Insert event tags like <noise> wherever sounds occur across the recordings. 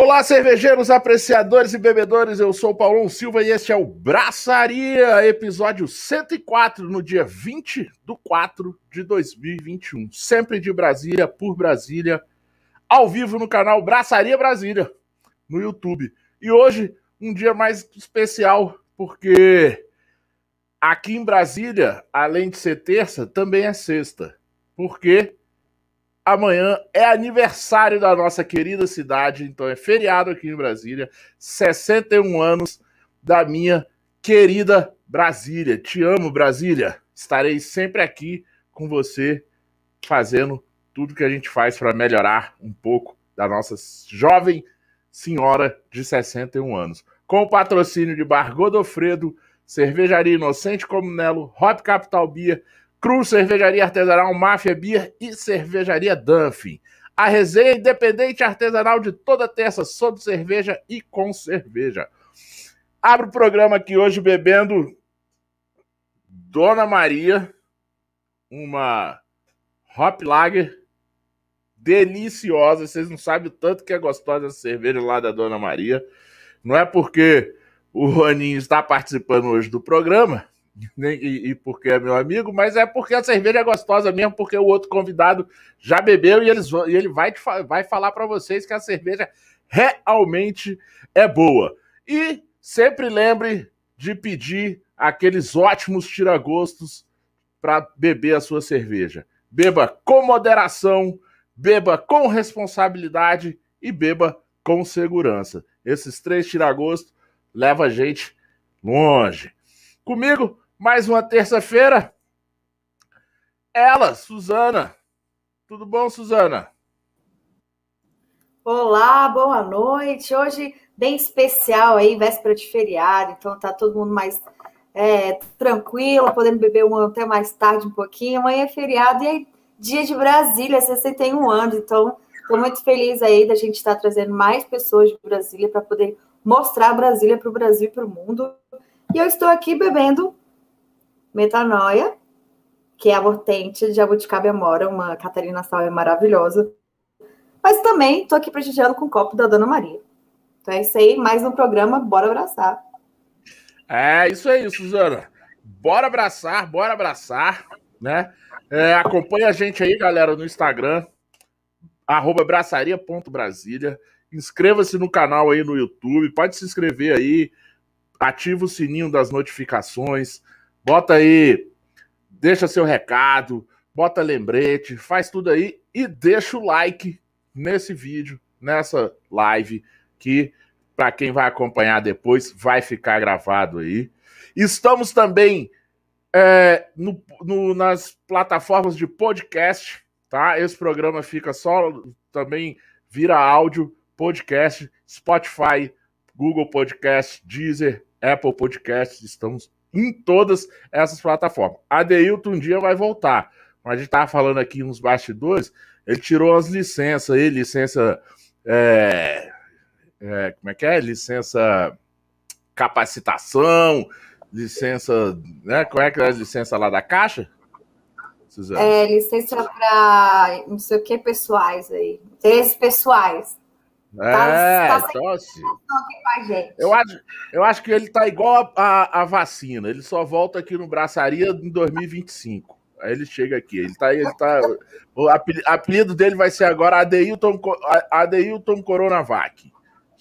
Olá, cervejeiros, apreciadores e bebedores. Eu sou o Paulão Silva e este é o Braçaria, episódio 104, no dia 20 do 4 de 2021. Sempre de Brasília, por Brasília, ao vivo no canal Braçaria Brasília, no YouTube. E hoje, um dia mais especial, porque aqui em Brasília, além de ser terça, também é sexta. Porque amanhã é aniversário da nossa querida cidade, então é feriado aqui em Brasília, 61 anos da minha querida Brasília. Te amo, Brasília. Estarei sempre aqui com você, fazendo tudo que a gente faz para melhorar um pouco da nossa jovem senhora de 61 anos. Com o patrocínio de Bar Godofredo, Cervejaria Inocente Comunelo, Hop Capital Beer, Cruz Cervejaria Artesanal Máfia Beer e Cervejaria Dunphy. A resenha independente artesanal de toda terça sobre cerveja e com cerveja. Abro o programa aqui hoje bebendo Dona Maria, uma Hop Lager deliciosa. Vocês não sabem o tanto que é gostosa essa cerveja lá da Dona Maria. Não é porque o Juaninho está participando hoje do programa, e, e, porque é meu amigo, mas é porque a cerveja é gostosa mesmo, porque o outro convidado já bebeu e, eles, e ele vai, vai falar para vocês que a cerveja realmente é boa. E sempre lembre de pedir aqueles ótimos tiragostos para beber a sua cerveja. Beba com moderação, beba com responsabilidade e beba com segurança. Esses três tiragostos levam a gente longe. Comigo, mais uma terça-feira. Ela, Suzana. Tudo bom, Suzana? Olá, boa noite. Hoje bem especial aí, véspera de feriado, então tá todo mundo mais é, tranquilo, podendo beber um, até mais tarde um pouquinho. Amanhã é feriado e é dia de Brasília, 61 anos, então estou muito feliz aí da gente estar tá trazendo mais pessoas de Brasília para poder mostrar Brasília para o Brasil e para o mundo. E eu estou aqui bebendo Metanoia, que é a Vortente de Jabuticaba Amora, uma Catarina Sauer maravilhosa. Mas também estou aqui prestigiando com o copo da Dona Maria. Então é isso aí, mais um programa, bora abraçar. É isso aí, Suzana. Bora abraçar, bora abraçar, né? É, acompanha a gente aí, galera, no Instagram, arroba braçaria.brasília. Inscreva-se no canal aí no YouTube, pode se inscrever aí, ativa o sininho das notificações, Bota aí, deixa seu recado, bota lembrete, faz tudo aí e deixa o like nesse vídeo, nessa live, que para quem vai acompanhar depois vai ficar gravado aí. Estamos também é, no, no, nas plataformas de podcast, tá? Esse programa fica só também vira áudio, podcast, Spotify, Google Podcast, Deezer, Apple Podcast, estamos em todas essas plataformas. A Deilton um dia vai voltar. Mas a gente estava falando aqui nos bastidores, ele tirou as licenças aí, licença. É, é, como é que é? Licença capacitação, licença. Né? Qual é que é a licença lá da Caixa? Suzana? É, licença para não sei o que pessoais aí. Interesses pessoais. É, tá, tá então assim. Eu acho, eu acho que ele tá igual a, a, vacina. Ele só volta aqui no Braçaria em 2025. Aí ele chega aqui. Ele tá, ele tá. O apelido dele vai ser agora Adeilton, Adeilton Coronavac.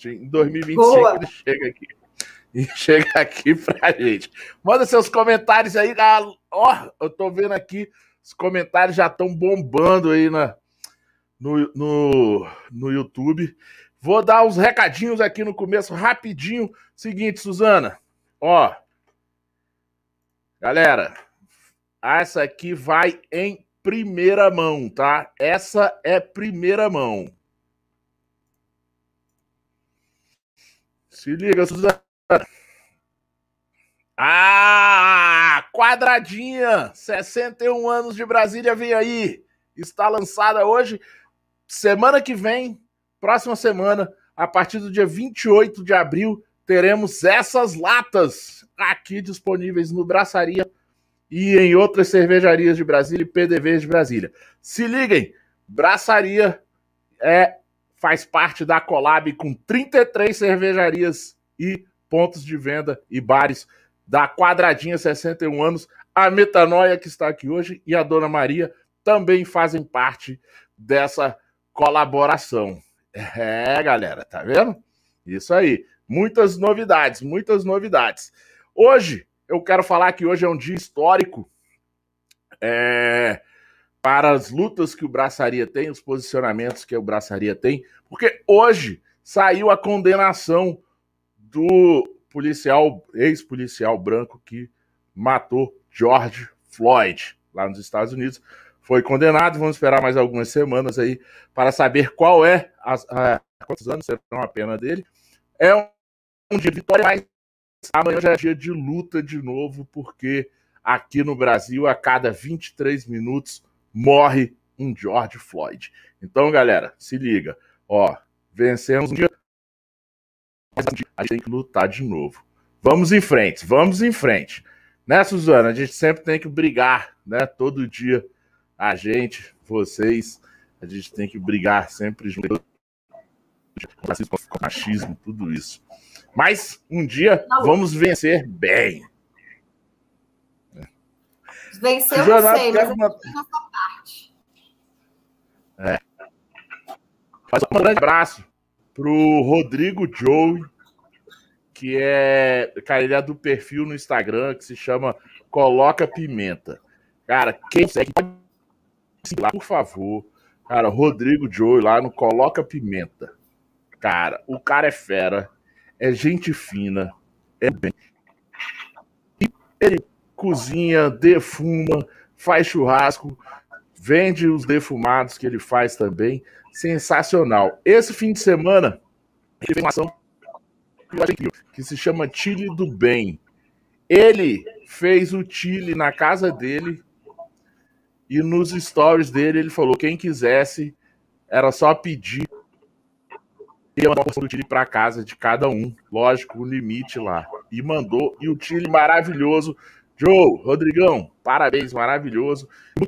Em 2025 Boa. ele chega aqui. E <laughs> chega aqui pra gente. Manda seus comentários aí. Ah, ó, eu tô vendo aqui. Os comentários já estão bombando aí na, no, no, no YouTube. Vou dar os recadinhos aqui no começo, rapidinho. Seguinte, Suzana, ó. Galera, essa aqui vai em primeira mão, tá? Essa é primeira mão. Se liga, Suzana. Ah, quadradinha, 61 anos de Brasília, vem aí. Está lançada hoje. Semana que vem, próxima semana, a partir do dia 28 de abril, teremos essas latas aqui disponíveis no Braçaria e em outras cervejarias de Brasília e PDVs de Brasília. Se liguem, Braçaria é faz parte da Colab com 33 cervejarias e pontos de venda e bares da Quadradinha 61 anos. A Metanoia, que está aqui hoje, e a Dona Maria também fazem parte dessa colaboração. É, galera, tá vendo? Isso aí. Muitas novidades, muitas novidades. Hoje, eu quero falar que hoje é um dia histórico é, para as lutas que o Braçaria tem, os posicionamentos que o Braçaria tem, porque hoje saiu a condenação do policial, ex-policial branco que matou George Floyd lá nos Estados Unidos. Foi condenado, vamos esperar mais algumas semanas aí para saber qual é a, a quantos anos será a pena dele. É um, um dia de vitória, mas amanhã já é dia de luta de novo, porque aqui no Brasil, a cada 23 minutos, morre um George Floyd. Então, galera, se liga. Ó, vencemos um dia, a gente tem que lutar de novo. Vamos em frente, vamos em frente. Né, Suzana? A gente sempre tem que brigar, né? Todo dia. A gente, vocês, a gente tem que brigar sempre junto. Com racismo, com machismo, tudo isso. Mas um dia vamos vencer bem. Venceu, não sei, mas uma... nossa parte. É. Mas um grande abraço pro Rodrigo Joe, que é. Cara, ele é do perfil no Instagram que se chama Coloca Pimenta. Cara, quem segue, lá, por favor. Cara, Rodrigo Joe lá no Coloca Pimenta. Cara, o cara é fera, é gente fina, é bem. Ele cozinha, defuma, faz churrasco, vende os defumados que ele faz também. Sensacional. Esse fim de semana, ele fez uma ação que se chama Chile do Bem. Ele fez o Chile na casa dele e nos stories dele ele falou: quem quisesse era só pedir e mandar do Chile para casa de cada um. Lógico, o limite lá. E mandou. E o Chile maravilhoso Joe, Rodrigão, parabéns, maravilhoso. Ele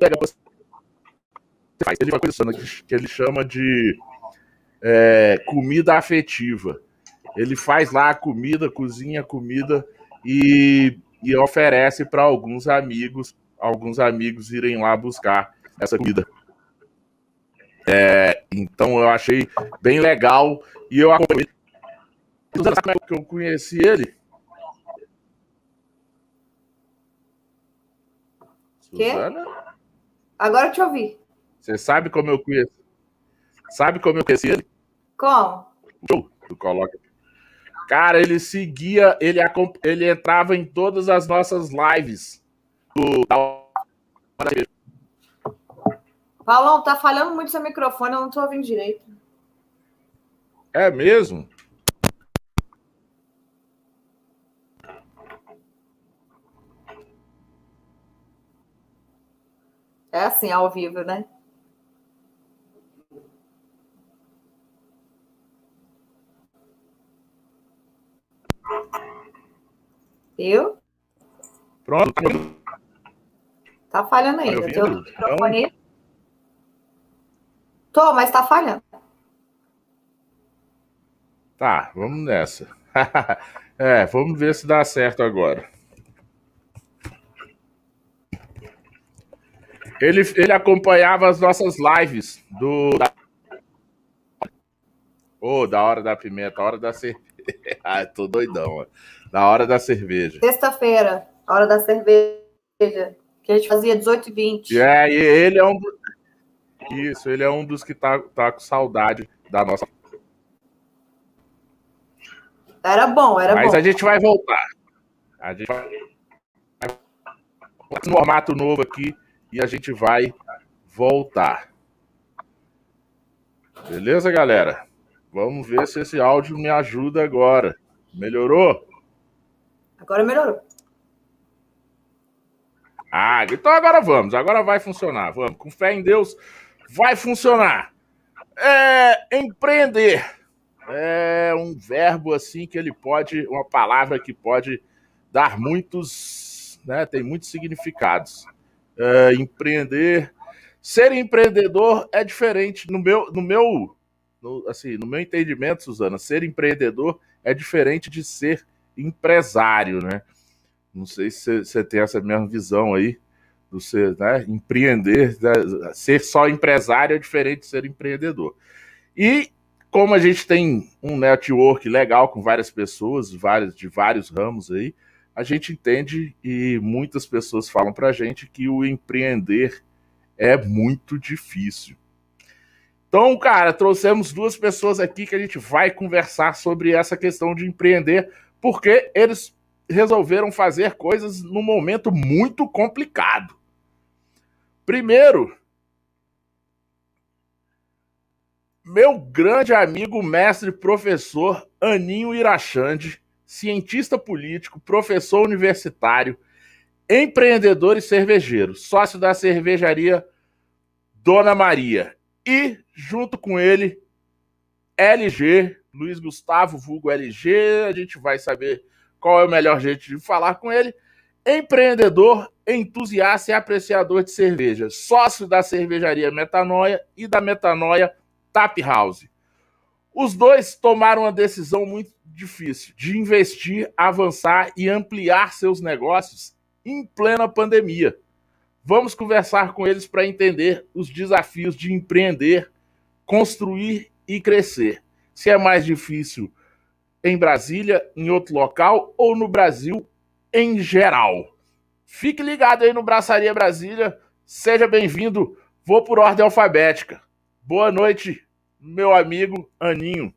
uma coisa que ele chama de é, comida afetiva. Ele faz lá a comida, cozinha comida e, e oferece para alguns amigos, alguns amigos irem lá buscar essa comida. É, então eu achei bem legal e eu acompanhei. que eu conheci ele? Suzana? Agora eu te ouvi. Você sabe como eu conheci? Sabe como eu conheci ele? Como? Tu, tu coloca. Cara, ele seguia, ele, ele entrava em todas as nossas lives. Do... Paulão, tá falhando muito seu microfone, eu não tô ouvindo direito. É mesmo? É assim, ao vivo, né? Eu? Pronto. Tá falhando ainda. Tá Teu microfone. Tô, mas tá falhando. Tá, vamos nessa. <laughs> é, vamos ver se dá certo agora. Ele, ele acompanhava as nossas lives do. Da... Oh, da hora da pimenta, hora da cerveja. <laughs> ah, tô doidão, mano. Da hora da cerveja. Sexta-feira, hora da cerveja. Que a gente fazia 18 e 20. É, e ele é um. Isso, ele é um dos que tá, tá com saudade da nossa. Era bom, era Mas bom. Mas a gente vai voltar. A gente vai. Um formato novo aqui e a gente vai voltar. Beleza, galera? Vamos ver se esse áudio me ajuda agora. Melhorou? Agora melhorou. Ah, então agora vamos. Agora vai funcionar. Vamos. Com fé em Deus, vai funcionar. É, empreender é um verbo assim que ele pode, uma palavra que pode dar muitos, né? Tem muitos significados é, empreender. Ser empreendedor é diferente. No meu, no meu, no, assim, no meu entendimento, Suzana, ser empreendedor é diferente de ser empresário, né? Não sei se você tem essa mesma visão aí do ser, né, empreender, né, ser só empresário é diferente de ser empreendedor. E como a gente tem um network legal com várias pessoas, várias, de vários ramos aí, a gente entende e muitas pessoas falam para a gente que o empreender é muito difícil. Então, cara, trouxemos duas pessoas aqui que a gente vai conversar sobre essa questão de empreender, porque eles resolveram fazer coisas num momento muito complicado. Primeiro, meu grande amigo, mestre, professor Aninho Irachande, cientista político, professor universitário, empreendedor e cervejeiro, sócio da cervejaria Dona Maria. E, junto com ele, LG, Luiz Gustavo, vulgo LG. A gente vai saber qual é o melhor jeito de falar com ele. Empreendedor, entusiasta e apreciador de cerveja, sócio da cervejaria Metanoia e da Metanoia Tap House. Os dois tomaram uma decisão muito difícil de investir, avançar e ampliar seus negócios em plena pandemia. Vamos conversar com eles para entender os desafios de empreender, construir e crescer. Se é mais difícil em Brasília, em outro local ou no Brasil em geral. Fique ligado aí no Braçaria Brasília. Seja bem-vindo. Vou por ordem alfabética. Boa noite, meu amigo Aninho.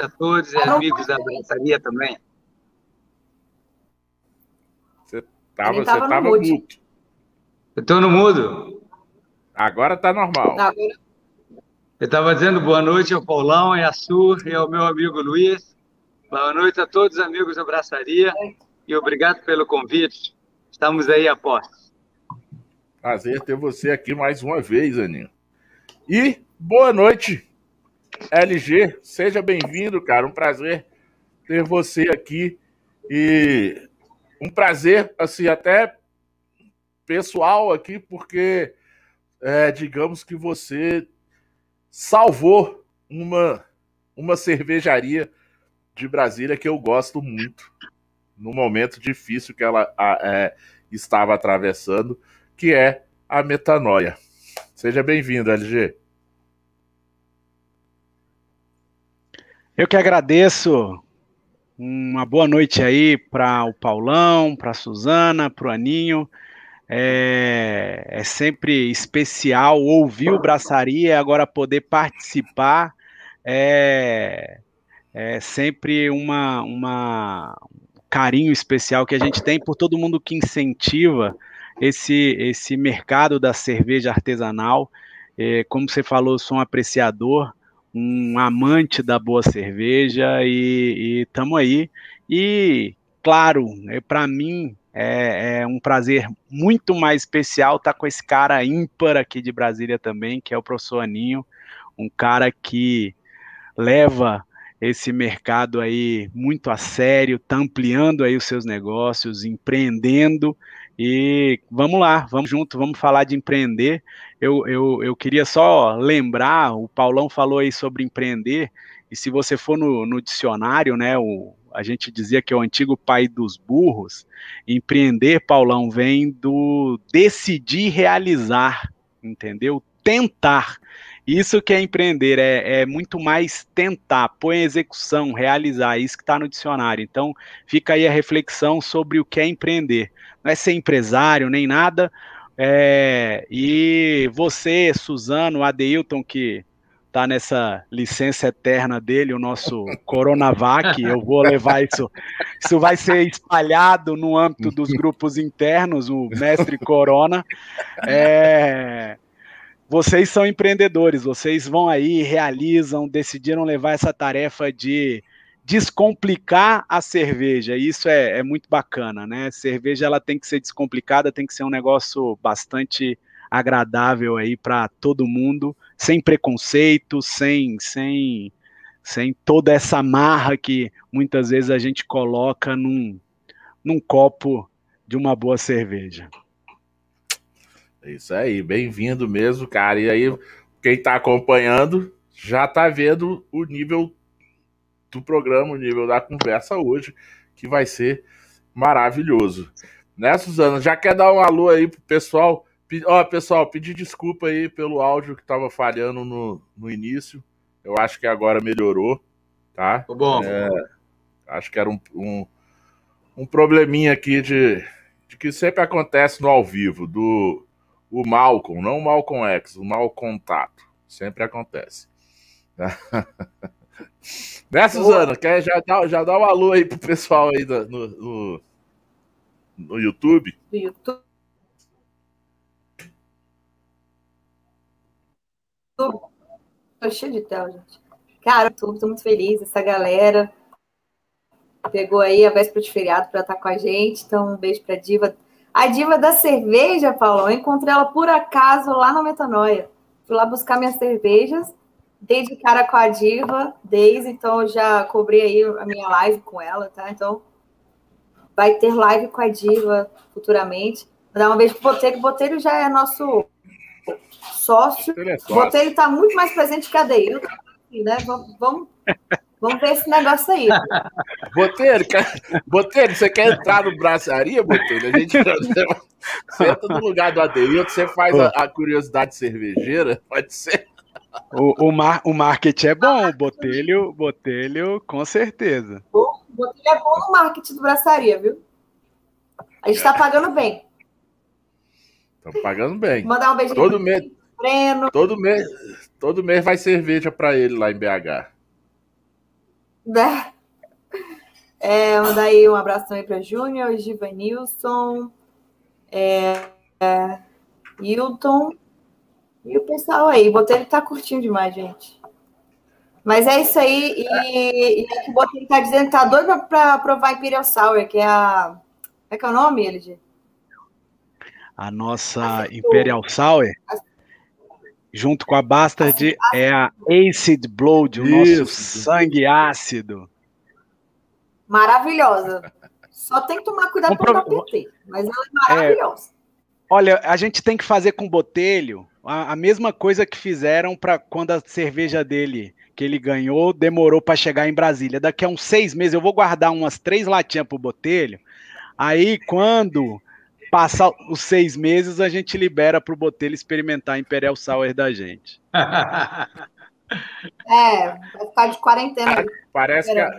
a todos e amigos da Braçaria também. Você estava você tava no mudo. Eu estou no mudo. Agora está normal. Eu estava dizendo boa noite ao Paulão e a Sur e ao meu amigo Luiz. Boa noite a todos os amigos da Braçaria e obrigado pelo convite. Estamos aí a postos. Prazer ter você aqui mais uma vez, Aninho. E boa noite LG, seja bem-vindo, cara. Um prazer ter você aqui. E um prazer, assim, até pessoal aqui, porque é, digamos que você salvou uma, uma cervejaria de Brasília que eu gosto muito no momento difícil que ela a, é, estava atravessando, que é a metanoia. Seja bem-vindo, LG. Eu que agradeço. Uma boa noite aí para o Paulão, para a Suzana, para o Aninho. É, é, sempre especial ouvir o Braçaria, agora poder participar. É, é sempre uma, uma, um carinho especial que a gente tem por todo mundo que incentiva esse, esse mercado da cerveja artesanal. É, como você falou, sou um apreciador um amante da boa cerveja e estamos aí. E, claro, é, para mim é, é, um prazer muito mais especial estar tá com esse cara ímpar aqui de Brasília também, que é o professor Aninho, um cara que leva esse mercado aí muito a sério, está ampliando aí os seus negócios, empreendendo. E vamos lá, vamos junto, vamos falar de empreender. Eu, eu, eu queria só lembrar, o Paulão falou aí sobre empreender, e se você for no, no dicionário, né, o, a gente dizia que é o antigo pai dos burros, empreender, Paulão, vem do decidir realizar, entendeu? Tentar. Isso que é empreender, é, é muito mais tentar, pôr em execução, realizar, isso que está no dicionário. Então, fica aí a reflexão sobre o que é empreender. Não é ser empresário nem nada, é, e você, Suzano, Adeilton, que está nessa licença eterna dele, o nosso Coronavac, eu vou levar isso. Isso vai ser espalhado no âmbito dos grupos internos, o mestre Corona. É, vocês são empreendedores, vocês vão aí, realizam, decidiram levar essa tarefa de descomplicar a cerveja. Isso é, é, muito bacana, né? Cerveja ela tem que ser descomplicada, tem que ser um negócio bastante agradável aí para todo mundo, sem preconceito, sem, sem, sem toda essa marra que muitas vezes a gente coloca num, num copo de uma boa cerveja. É isso aí, bem-vindo mesmo, cara. E aí, quem tá acompanhando já tá vendo o nível do programa, o nível da conversa hoje, que vai ser maravilhoso. Né, Suzana? Já quer dar um alô aí pro pessoal? Ó, pessoal, pedir desculpa aí pelo áudio que tava falhando no, no início. Eu acho que agora melhorou, tá? Tô bom. É, acho que era um, um, um probleminha aqui de, de que sempre acontece no ao vivo, do o Malcolm, não o Malcolm X, o mal contato. Sempre acontece. <laughs> né, Suzana? Quer já dar, já dar um alô aí pro pessoal aí no, no, no YouTube? Do YouTube. Tô cheio de tel, gente. Cara, tô, tô muito feliz. Essa galera pegou aí a véspera de feriado para estar com a gente. Então, um beijo pra Diva. A Diva da cerveja, Paulo, eu encontrei ela por acaso lá na Metanoia. Fui lá buscar minhas cervejas, dei de cara com a Diva, desde então já cobrei aí a minha live com ela, tá? Então, vai ter live com a Diva futuramente. Vou dar um beijo pro Botelho. O Botelho já é nosso sócio. É O. Botelho está muito mais presente que a Deilton, né? Vamos, vamos, vamos ver esse negócio aí. <laughs> Botelho, quer... Botelho, você quer entrar no braçaria, Botelho? A gente senta <laughs> no lugar do Adeilton, você faz a, a curiosidade cervejeira, pode ser. O, o, mar, o marketing é bom, o Botelho, Botelho, com certeza. O Botelho é bom no marketing do braçaria, viu? A gente está pagando bem. Estão pagando bem. Mandar um beijo Todo pro mês, Breno, todo mês, todo mês vai cerveja pra ele lá em BH. né? É, mandar aí um abração aí para Júnior, Givanilson, é, é, Hilton e o pessoal aí. O Botelho tá curtindo demais, gente. Mas é isso aí. E, e aqui o Botelho tá dizendo que tá doido para provar Imperial Sour, que é a. Como é que é o nome, LG? A nossa Imperial Sour, junto com a Bastard, é a Acid Blood, o nosso sangue ácido. Maravilhosa. Só tem que tomar cuidado para não PT, mas ela é maravilhosa. Olha, a gente tem que fazer com o Botelho a, a mesma coisa que fizeram para quando a cerveja dele, que ele ganhou, demorou para chegar em Brasília. Daqui a uns seis meses eu vou guardar umas três latinhas pro Botelho. Aí, quando passar os seis meses, a gente libera pro Botelho experimentar a Imperial Sour da gente. <laughs> É, vai ficar de quarentena. Parece que a,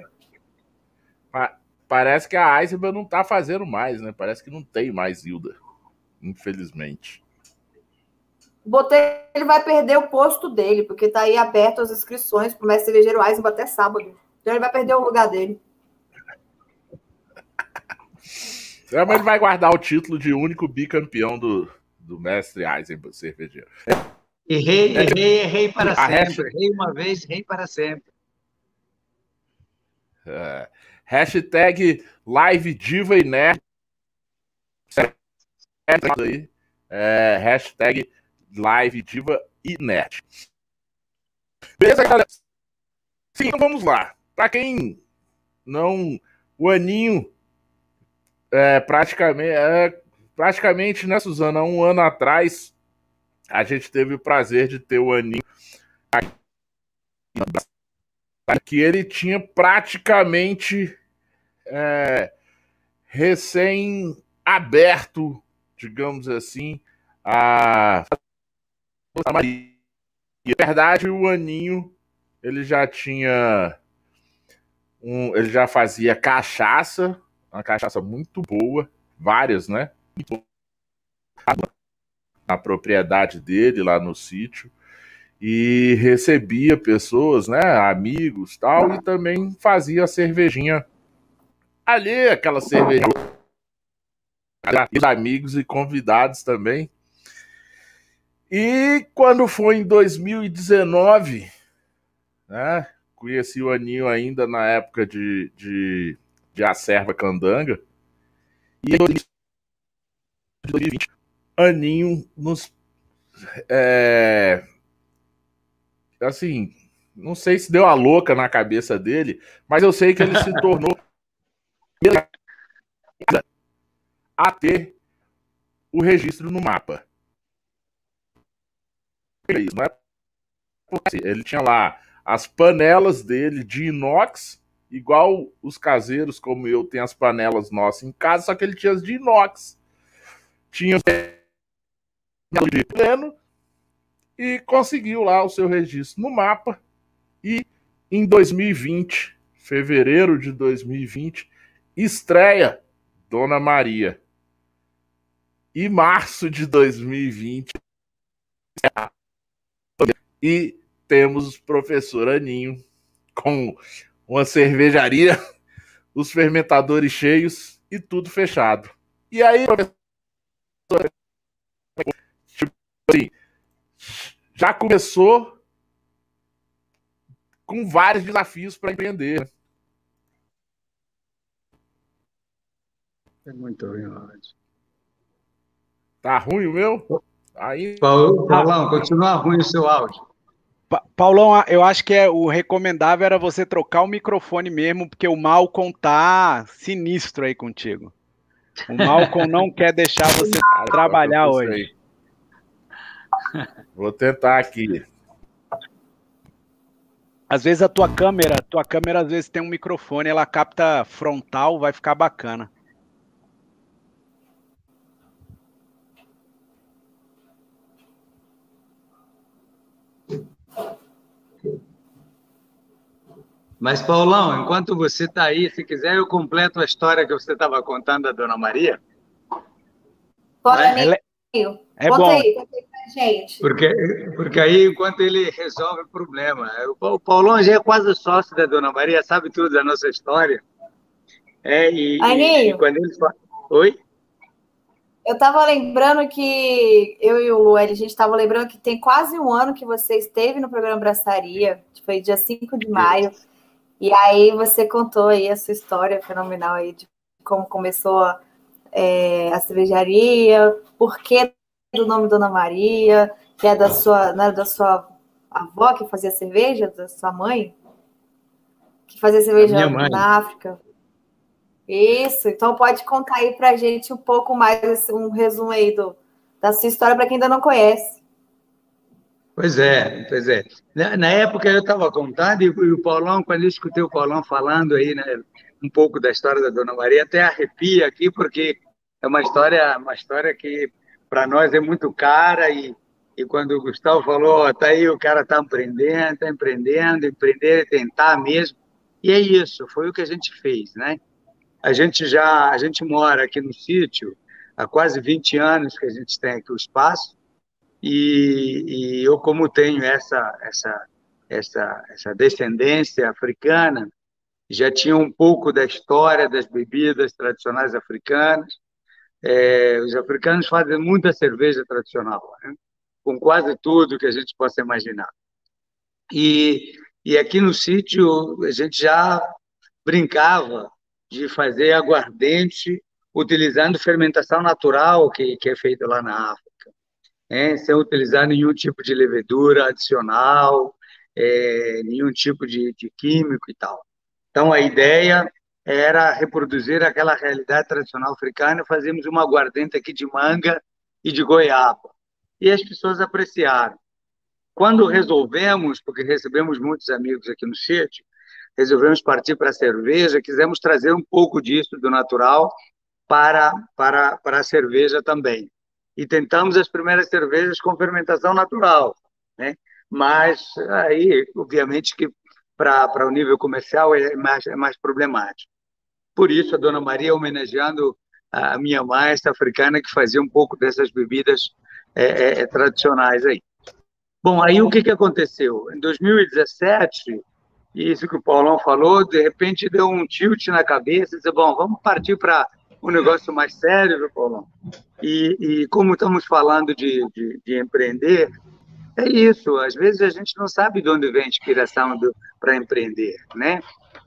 pa- parece que a não tá fazendo mais, né? Parece que não tem mais Hilda, infelizmente. O Botelho vai perder o posto dele, porque tá aí aberto as inscrições pro mestre cervejeiro Eisenbahn até sábado. Então ele vai perder o lugar dele. <laughs> É, mas ele vai guardar o título de único bicampeão do, do mestre Eisenbahn cervejeiro. Errei, errei, errei para A sempre. Errei uma vez, errei para sempre. É, hashtag Live Diva e Nerd. É, hashtag Live Diva e Nerd. Beleza, galera? Sim, então vamos lá. Pra quem não. O Aninho. É, praticamente, é, praticamente, né, Suzana? Um ano atrás, a gente teve o prazer de ter o Aninho que ele tinha praticamente é, recém aberto, digamos assim, a Maria. Na verdade, o Aninho ele já tinha um, ele já fazia cachaça, uma cachaça muito boa, várias, né? Na propriedade dele lá no sítio. E recebia pessoas, né, amigos, tal, e também fazia a cervejinha. Ali, aquela cervejinha. Os amigos e convidados também. E quando foi em 2019, né, conheci o Aninho ainda na época de, de, de Acerva Candanga, e em 2020, Aninho nos é, assim, não sei se deu a louca na cabeça dele, mas eu sei que ele se tornou a ter o registro no mapa. não é ele tinha lá as panelas dele de inox, igual os caseiros como eu tem as panelas nossas em casa, só que ele tinha as de inox. Tinha de pleno e conseguiu lá o seu registro no mapa e em 2020, fevereiro de 2020, estreia Dona Maria. E março de 2020 e temos o professor Aninho com uma cervejaria, <laughs> os fermentadores cheios e tudo fechado. E aí, professor, tipo assim, já começou com vários desafios para empreender. É muito ruim Tá ruim o meu? Aí... Paulão, continua ruim o seu áudio. Paulão, eu acho que é, o recomendável era você trocar o microfone mesmo, porque o Malcolm tá sinistro aí contigo. O Malcolm não <laughs> quer deixar você trabalhar hoje. Vou tentar aqui. Às vezes a tua câmera, tua câmera às vezes tem um microfone, ela capta frontal, vai ficar bacana. Mas, Paulão, enquanto você está aí, se quiser, eu completo a história que você estava contando da Dona Maria. Bora, né? É conta bom. aí, conta aí pra gente. Porque, porque aí, enquanto ele resolve o problema. O Paulão já é quase sócio da Dona Maria, sabe tudo da nossa história. É, e, e, e quando ele fala... Oi? Eu estava lembrando que eu e o Luel, a gente estava lembrando que tem quase um ano que você esteve no programa Braçaria, foi dia 5 de maio, e aí você contou aí a sua história fenomenal aí de como começou é, a cervejaria, por que do nome Dona Maria, que é da sua, né, da sua avó que fazia cerveja, da sua mãe, que fazia cerveja na África. Isso, então pode contar aí pra gente um pouco mais, um resumo aí do, da sua história para quem ainda não conhece. Pois é, pois é. Na, época eu estava contando, e o Paulão, quando eu escutei o Paulão falando aí, né, um pouco da história da Dona Maria, até arrepia aqui, porque é uma história, uma história que para nós é muito cara e, e quando o Gustavo falou, tá aí o cara tá empreendendo, tá empreendendo, empreender é tentar mesmo. E é isso, foi o que a gente fez, né? A gente já, a gente mora aqui no sítio há quase 20 anos que a gente tem aqui o espaço e, e eu como tenho essa essa essa essa descendência africana, já tinha um pouco da história das bebidas tradicionais africanas é, os africanos fazem muita cerveja tradicional, né? com quase tudo que a gente possa imaginar. E, e aqui no sítio a gente já brincava de fazer aguardente utilizando fermentação natural que, que é feita lá na África, né? sem utilizar nenhum tipo de levedura adicional, é, nenhum tipo de, de químico e tal. Então a ideia era reproduzir aquela realidade tradicional africana. Fazemos uma aguardente aqui de manga e de goiaba. E as pessoas apreciaram. Quando resolvemos, porque recebemos muitos amigos aqui no sítio, resolvemos partir para a cerveja, quisemos trazer um pouco disso do natural para, para, para a cerveja também. E tentamos as primeiras cervejas com fermentação natural, né? Mas aí, obviamente, que para o nível comercial é mais, é mais problemático. Por isso, a Dona Maria homenageando a minha mãe, essa africana, que fazia um pouco dessas bebidas é, é, é, tradicionais aí. Bom, aí o que, que aconteceu? Em 2017, isso que o Paulão falou, de repente deu um tilt na cabeça, disse, bom, vamos partir para um negócio mais sério, viu, Paulão? E, e como estamos falando de, de, de, empreender, é isso, às vezes a gente não sabe de onde vem a inspiração para empreender, né?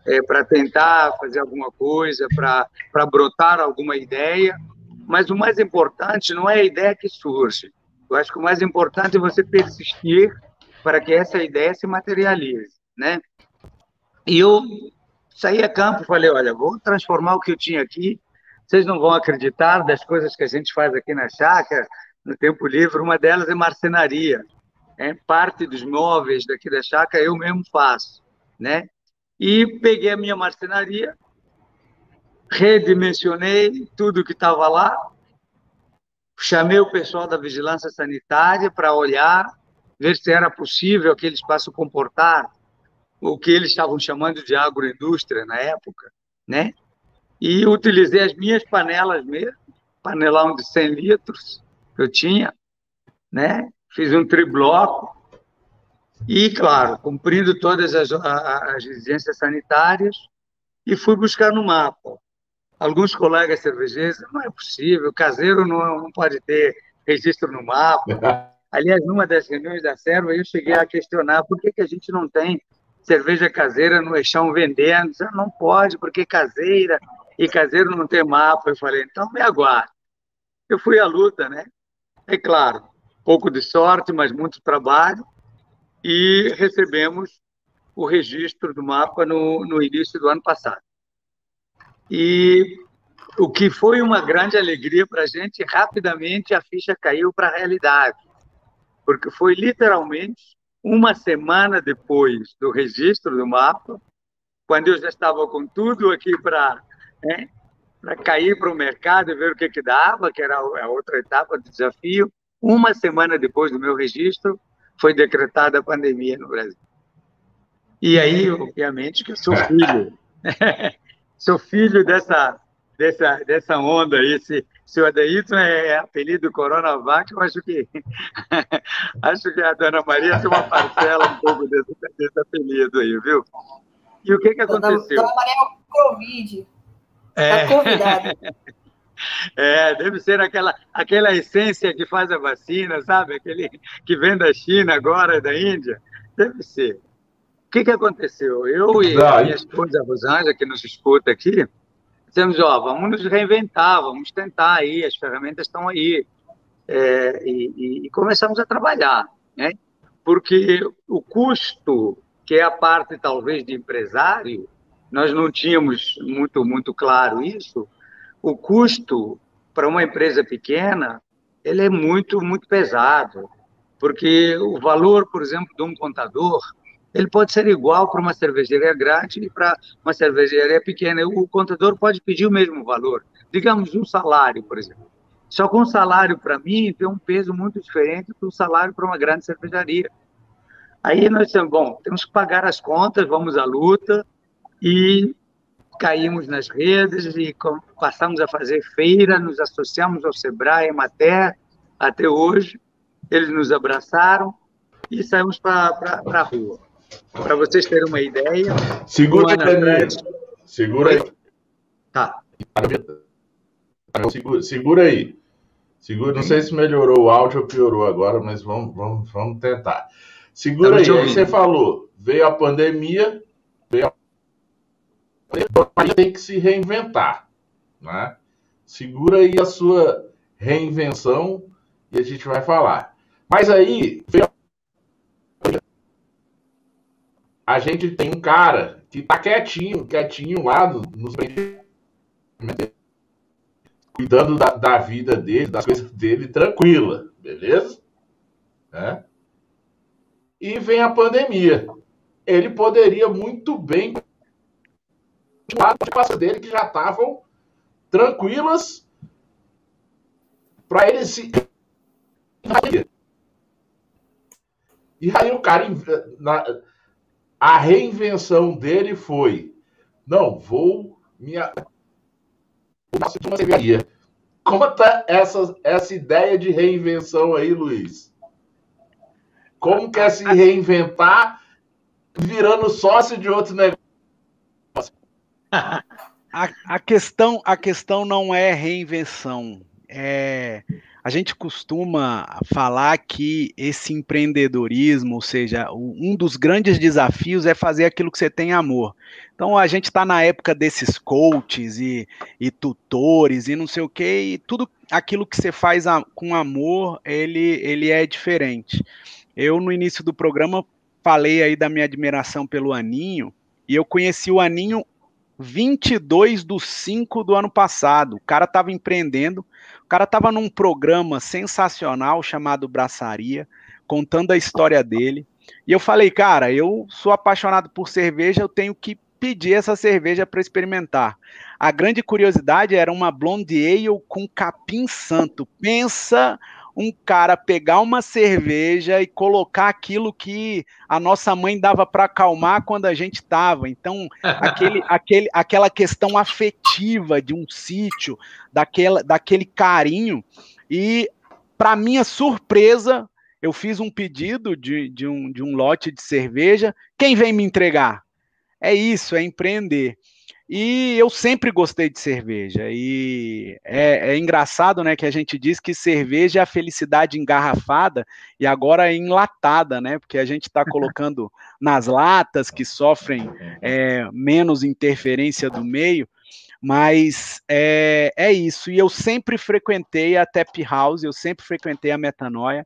é, para tentar fazer alguma coisa, para brotar alguma ideia. Mas o mais importante não é a ideia que surge. Eu acho que o mais importante é você persistir para que essa ideia se materialize, né? E eu saí a campo e falei, olha, vou transformar o que eu tinha aqui. Vocês não vão acreditar das coisas que a gente faz aqui na chácara, no tempo livre. Uma delas é marcenaria. é, parte dos móveis daqui da chácara eu mesmo faço, né? E peguei a minha marcenaria, redimensionei tudo que estava lá, chamei o pessoal da vigilância sanitária para olhar, ver se era possível aquele espaço comportar o que eles estavam chamando de agroindústria na época, né? E utilizei as minhas panelas mesmo, panelão de 100 litros que eu tinha, né? Fiz um tribloco e, claro, cumprindo todas as, as exigências sanitárias e fui buscar no mapa. Alguns colegas cervejeiros, não é possível, caseiro não, não pode ter registro no mapa. <laughs> Aliás, numa das reuniões da Serva, eu cheguei a questionar por que, que a gente não tem cerveja caseira no eixão vendendo. Não pode, porque caseira e caseiro não tem mapa. Eu falei, então me aguarde. Eu fui à luta, né? É claro, pouco de sorte, mas muito trabalho. E recebemos o registro do mapa no, no início do ano passado. E o que foi uma grande alegria para a gente, rapidamente a ficha caiu para a realidade, porque foi literalmente uma semana depois do registro do mapa, quando eu já estava com tudo aqui para né, para cair para o mercado e ver o que, que dava, que era a outra etapa do desafio, uma semana depois do meu registro, foi decretada a pandemia no Brasil. E aí, obviamente, que eu sou filho, <laughs> sou filho dessa dessa dessa onda aí. Se, se o Adeilton é apelido Coronavac, eu acho que <laughs> acho que a Dona Maria tem uma parcela um pouco desse, desse apelido aí, viu? E o que que aconteceu? Dona Maria é o Covid. É. Tá convidada. <laughs> É, deve ser aquela, aquela essência que faz a vacina, sabe? Aquele que vem da China agora, da Índia. Deve ser. O que, que aconteceu? Eu e a minha esposa Rosângela, que nos escuta aqui, dissemos, ó, vamos nos reinventar, vamos tentar aí, as ferramentas estão aí. É, e, e, começamos a trabalhar, né? Porque o custo, que é a parte talvez de empresário, nós não tínhamos muito muito claro isso. O custo para uma empresa pequena, ele é muito muito pesado, porque o valor, por exemplo, de um contador, ele pode ser igual para uma cervejaria grande e para uma cervejaria pequena. O contador pode pedir o mesmo valor, digamos um salário, por exemplo. Só que um salário para mim tem um peso muito diferente do salário para uma grande cervejaria. Aí nós bom, temos que pagar as contas, vamos à luta, e caímos nas redes e passamos a fazer feira, nos associamos ao Sebrae, Mater, até hoje. Eles nos abraçaram e saímos para a rua. Para vocês terem uma ideia. Segura aí, Segura aí. Tá. Segura, segura aí. Segura, não sei se melhorou o áudio ou piorou agora, mas vamos, vamos, vamos tentar. Segura aí, aí você falou, veio a pandemia, veio a tem que se reinventar. Né? Segura aí a sua reinvenção e a gente vai falar. Mas aí, a gente tem um cara que tá quietinho, quietinho lá nos cuidando da, da, vida dele, das coisas dele, tranquila, beleza? É. E vem a pandemia. Ele poderia muito bem de passa dele que já estavam tranquilas para ele se. E aí o cara, na, a reinvenção dele foi: não, vou cervejaria. Conta essa, essa ideia de reinvenção aí, Luiz. Como quer se reinventar virando sócio de outro negócio? A, a, questão, a questão não é reinvenção. É, a gente costuma falar que esse empreendedorismo, ou seja, um dos grandes desafios é fazer aquilo que você tem amor. Então a gente está na época desses coaches e, e, tutores e não sei o que, e tudo aquilo que você faz a, com amor, ele, ele é diferente. Eu, no início do programa, falei aí da minha admiração pelo Aninho, e eu conheci o Aninho 22 do 5 do ano passado. O cara estava empreendendo, o cara estava num programa sensacional chamado Braçaria, contando a história dele. E eu falei, cara, eu sou apaixonado por cerveja, eu tenho que pedir essa cerveja para experimentar. A grande curiosidade era uma blonde ale com capim santo. Pensa um cara pegar uma cerveja e colocar aquilo que a nossa mãe dava para acalmar quando a gente estava. Então, aquele, <laughs> aquele, aquela questão afetiva de um sítio, daquela, daquele carinho. E, para minha surpresa, eu fiz um pedido de, de, um, de um lote de cerveja. Quem vem me entregar? É isso, é empreender. E eu sempre gostei de cerveja. E é, é, engraçado, né, que a gente diz que cerveja é a felicidade engarrafada e agora é enlatada, né? Porque a gente está <laughs> colocando nas latas que sofrem é, menos interferência do meio. Mas é, é isso. E eu sempre frequentei a Tap House, eu sempre frequentei a Metanoia.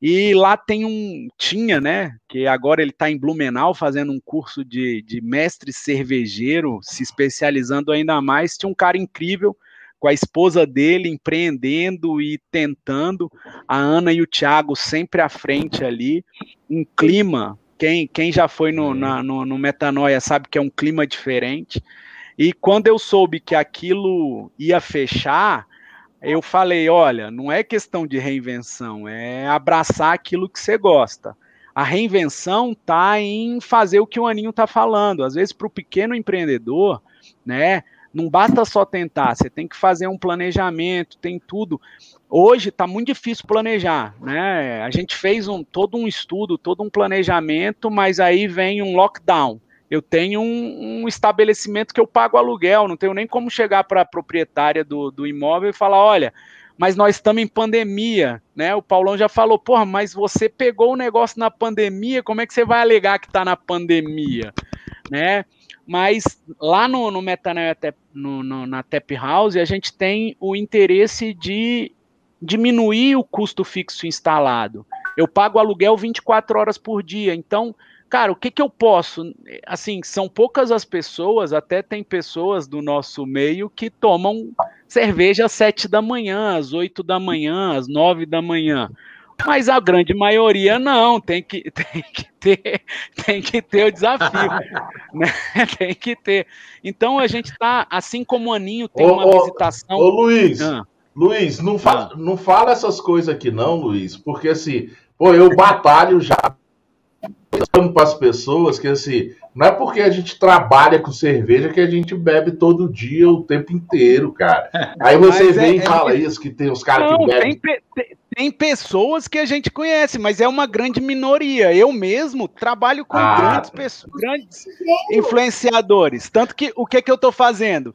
E lá tem um, tinha, né, que agora ele está em Blumenau fazendo um curso de, de mestre cervejeiro, se especializando ainda mais. Tinha um cara incrível com a esposa dele empreendendo e tentando, a Ana e o Thiago sempre à frente ali, um clima, quem, quem já foi no, na, no, no Metanoia sabe que é um clima diferente, e quando eu soube que aquilo ia fechar, eu falei: olha, não é questão de reinvenção, é abraçar aquilo que você gosta. A reinvenção está em fazer o que o Aninho está falando. Às vezes, para o pequeno empreendedor, né, não basta só tentar, você tem que fazer um planejamento, tem tudo. Hoje está muito difícil planejar, né? A gente fez um, todo um estudo, todo um planejamento, mas aí vem um lockdown eu tenho um, um, estabelecimento que eu pago aluguel, não tenho nem como chegar para a proprietária do, do imóvel e falar, olha, mas nós estamos em pandemia, né? O Paulão já falou, porra, mas você pegou o negócio na pandemia, como é que você vai alegar que está na pandemia, né? Mas lá no, no Metanoia no, no, na Tap House, a gente tem o interesse de diminuir o custo fixo instalado. Eu pago aluguel 24 horas por dia, então cara, o que que eu posso? Assim, são poucas as pessoas, até tem pessoas do nosso meio que tomam cerveja às sete da manhã, às oito da manhã, às nove da manhã. Mas a grande maioria não, tem que, <laughs> tem que ter, tem que ter o desafio, <laughs> né? Tem que ter. Então a gente está, assim como o Aninho tem ô, uma ô, visitação. Ô Luiz, ah. Luiz, não, fa ah. não fala essas coisas aqui, não, Luiz, porque assim, pô, eu batalho já para as pessoas que assim, não é porque a gente trabalha com cerveja que a gente bebe todo dia, o tempo inteiro, cara. <laughs> Aí você mas vem é, e fala é... isso, que tem os caras que bebem. Tem, tem, tem, pessoas que a gente conhece, mas é uma grande minoria. Eu mesmo trabalho com ah, grandes pessoas, grandes influenciadores. Tanto que o que, que eu estou fazendo?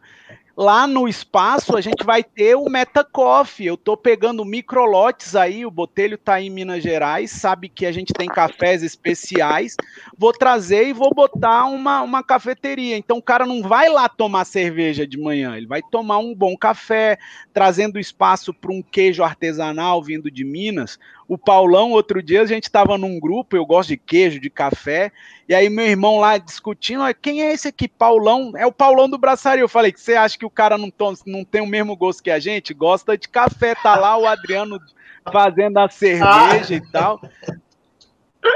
Lá no espaço a gente vai ter o Meta Coffee. Eu tô pegando microlotes aí, o Botelho tá em Minas Gerais, sabe que a gente tem cafés especiais. Vou trazer e vou botar uma, uma cafeteria. Então o cara não vai lá tomar cerveja de manhã, ele vai tomar um bom café, trazendo espaço para um queijo artesanal vindo de Minas. O Paulão, outro dia, a gente estava num grupo, eu gosto de queijo, de café, e aí meu irmão lá discutindo, quem é esse aqui? Paulão? É o Paulão do Braçaria. Eu falei, você acha que o cara não, não tem o mesmo gosto que a gente? Gosta de café, tá lá o Adriano fazendo a cerveja e tal.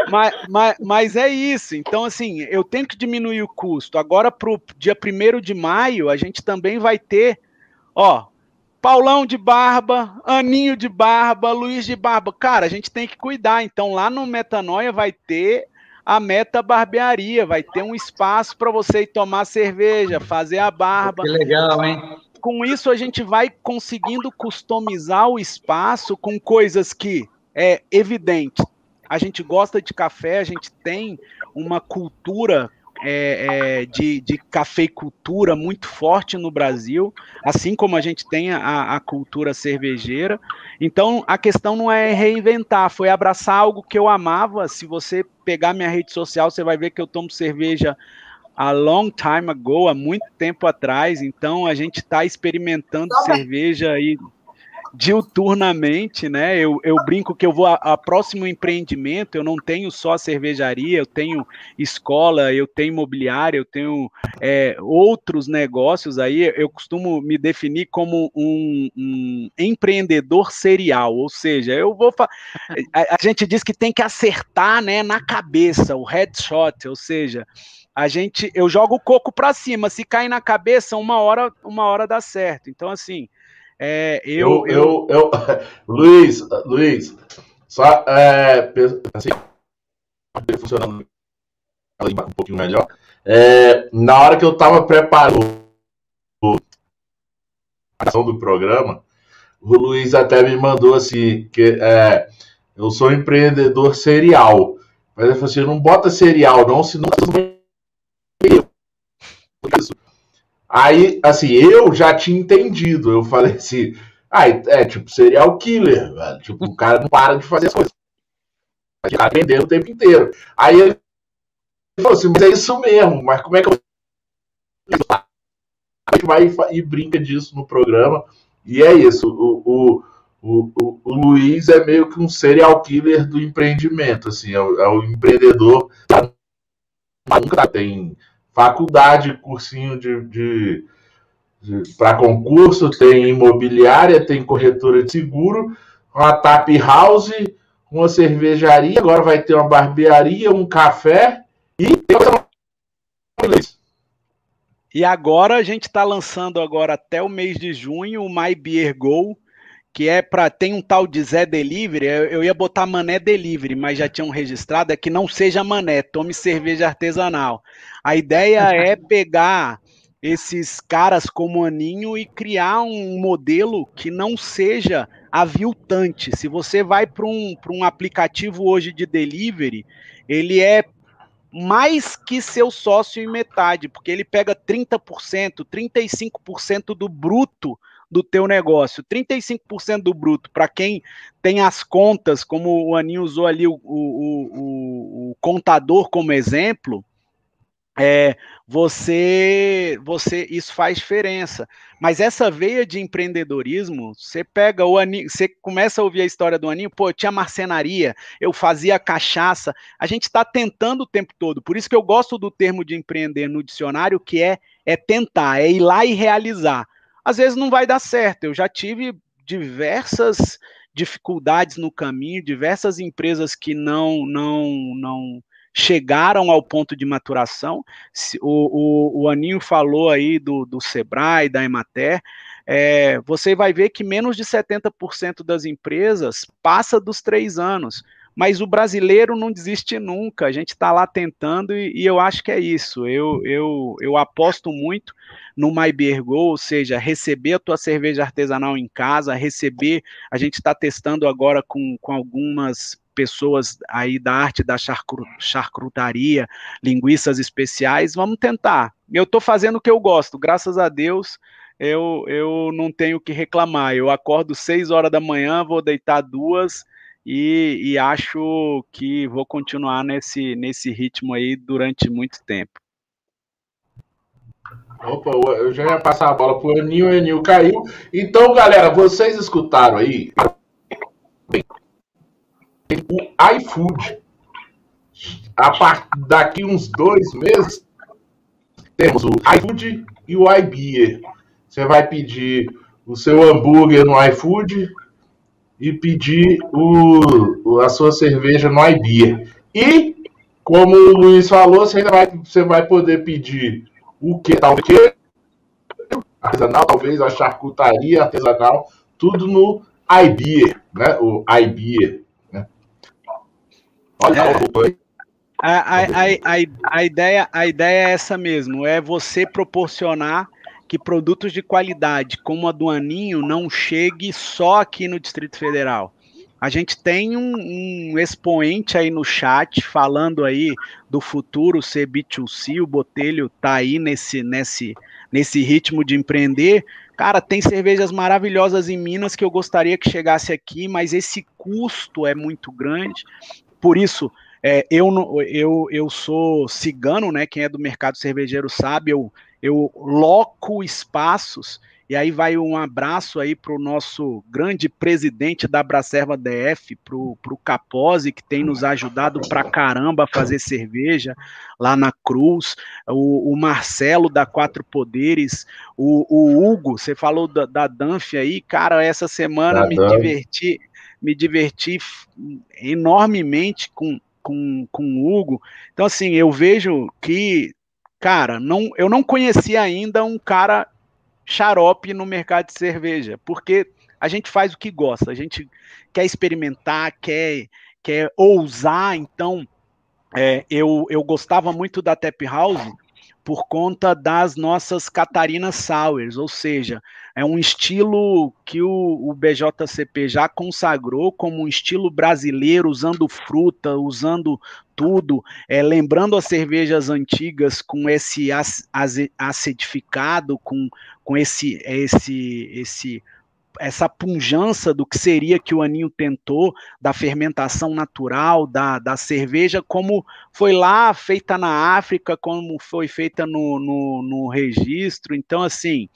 Mas, mas, mas, é isso. Então, assim, eu tenho que diminuir o custo. Agora, para o dia 1 de maio, a gente também vai ter, ó, Paulão de barba, Aninho de barba, Luiz de barba. Cara, a gente tem que cuidar. Então, lá no Metanoia vai ter a Meta Barbearia, vai ter um espaço para você ir tomar cerveja, fazer a barba. Que legal, hein? Com isso, a gente vai conseguindo customizar o espaço com coisas que é evidente. A gente gosta de café, a gente tem uma cultura é, é, de, de cafeicultura muito forte no Brasil, assim como a gente tem a, a, cultura cervejeira. Então, a questão não é reinventar, foi abraçar algo que eu amava. Se você pegar minha rede social, você vai ver que eu tomo cerveja a long time ago, há muito tempo atrás. Então, a gente está experimentando cerveja aí diuturnamente, né? Eu, eu brinco que eu vou a, a, próximo empreendimento, eu não tenho só cervejaria, eu tenho escola, eu tenho imobiliária, eu tenho é, outros negócios aí. Eu costumo me definir como um, um empreendedor serial, ou seja, eu vou. A, a gente diz que tem que acertar, né, na cabeça, o headshot, ou seja, a gente, eu jogo o coco para cima. Se cair na cabeça, uma hora, uma hora dá certo. Então, assim, é, eu, eu, eu, eu, <laughs> Luiz, Luiz, só é, assim, funcionando um pouquinho melhor. É, na hora que eu estava preparando a ação do programa, o Luiz até me mandou assim que é, eu sou empreendedor serial. Mas ele falou assim, não bota serial não, senão isso. Aí, assim, eu já tinha entendido. Eu falei assim, ah, é tipo serial killer, velho. Tipo, o cara não para de fazer as coisas. Ele tá vendendo o tempo inteiro. Aí ele falou assim, mas é isso mesmo, mas como é que eu. A gente vai e brinca disso no programa. E é isso. O, o, o, o, Luiz é meio que um serial killer do empreendimento. Assim, é o, é o empreendedor. Nunca tem faculdade, cursinho de, de, de para concurso, tem imobiliária, tem corretora de seguro, uma tap house, uma cervejaria, agora vai ter uma barbearia, um café e e agora a gente está lançando agora até o mês de junho o My Beer Go, que é para tem um tal de Zé Delivery, eu ia botar Mané Delivery, mas já tinham registrado, é que não seja Mané, tome cerveja artesanal. A ideia <laughs> é pegar esses caras como Aninho e criar um modelo que não seja aviltante. Se você vai para um, um aplicativo hoje de delivery, ele é mais que seu sócio em metade, porque ele pega 30%, 35% do bruto do teu negócio. 35% do bruto, para quem tem as contas, como o Aninho usou ali o, o, o, o contador como exemplo, é, você, você, isso faz diferença. Mas essa veia de empreendedorismo, você pega o Aninho, você começa a ouvir a história do Aninho, pô, eu tinha marcenaria, eu fazia cachaça. A gente está tentando o tempo todo. Por isso que eu gosto do termo de empreender no dicionário, que é, é tentar, é ir lá e realizar às vezes não vai dar certo. Eu já tive diversas dificuldades no caminho, diversas empresas que não não não chegaram ao ponto de maturação. O, o, o Aninho falou aí do, do Sebrae, da Emater. É, você vai ver que menos de 70% das empresas passa dos três anos mas o brasileiro não desiste nunca. A gente está lá tentando e, e, eu acho que é isso. Eu, eu, eu aposto muito no My Beer Go, ou seja, receber a tua cerveja artesanal em casa, receber. A gente está testando agora com, com algumas pessoas aí da arte da charcutaria, linguiças especiais. Vamos tentar. Eu estou fazendo o que eu gosto, graças a Deus. Eu, eu não tenho que reclamar. Eu acordo seis horas da manhã, vou deitar duas e, e, acho que vou continuar nesse, nesse ritmo aí durante muito tempo. Opa, eu já ia passar a bola pro Enil, o Enil caiu. Então, galera, vocês escutaram aí o iFood. A partir daqui uns dois meses, temos o iFood e o iBeer. Você vai pedir o seu hambúrguer no iFood, e pedir o, a sua cerveja no iBeer. E, como o Luiz falou, você, vai, você vai poder pedir o que? Talvez artesanal, talvez a charcutaria artesanal, tudo no iBeer, né? O iBeer. Né? Olha, é. A, a, a, a, a, ideia, a ideia é essa mesmo, é você proporcionar que produtos de qualidade como a do Aninho não chegue só aqui no Distrito Federal. A gente tem um, um, expoente aí no chat falando aí do futuro ser B2C, o Botelho tá aí nesse, nesse, nesse ritmo de empreender. Cara, tem cervejas maravilhosas em Minas que eu gostaria que chegasse aqui, mas esse custo é muito grande. Por isso, é, eu, eu, eu sou cigano, né? Quem é do mercado cervejeiro sabe, eu eu loco espaços E aí vai um abraço aí para o nosso grande presidente da Bracerva DF, para o Capose, que tem nos ajudado pra caramba a fazer cerveja lá na Cruz, o, o Marcelo da Quatro Poderes, o, o Hugo, você falou da, da Danf aí, cara, essa semana da me Danf. diverti, me diverti enormemente com, com, com o Hugo. Então, assim, eu vejo que, cara, não, eu não conhecia ainda um cara xarope no mercado de cerveja, porque a gente faz o que gosta, a gente quer experimentar, quer, quer ousar, então é, eu, eu gostava muito da Tap House por conta das nossas Catarina Sours, ou seja, é um estilo que o, o, BJCP já consagrou como um estilo brasileiro, usando fruta, usando tudo, é, lembrando as cervejas antigas com esse acidificado, com, com esse, esse, esse essa punjança do que seria que o Aninho tentou, da fermentação natural, da, da cerveja, como foi lá feita na África, como foi feita no, no, no registro. Então, assim,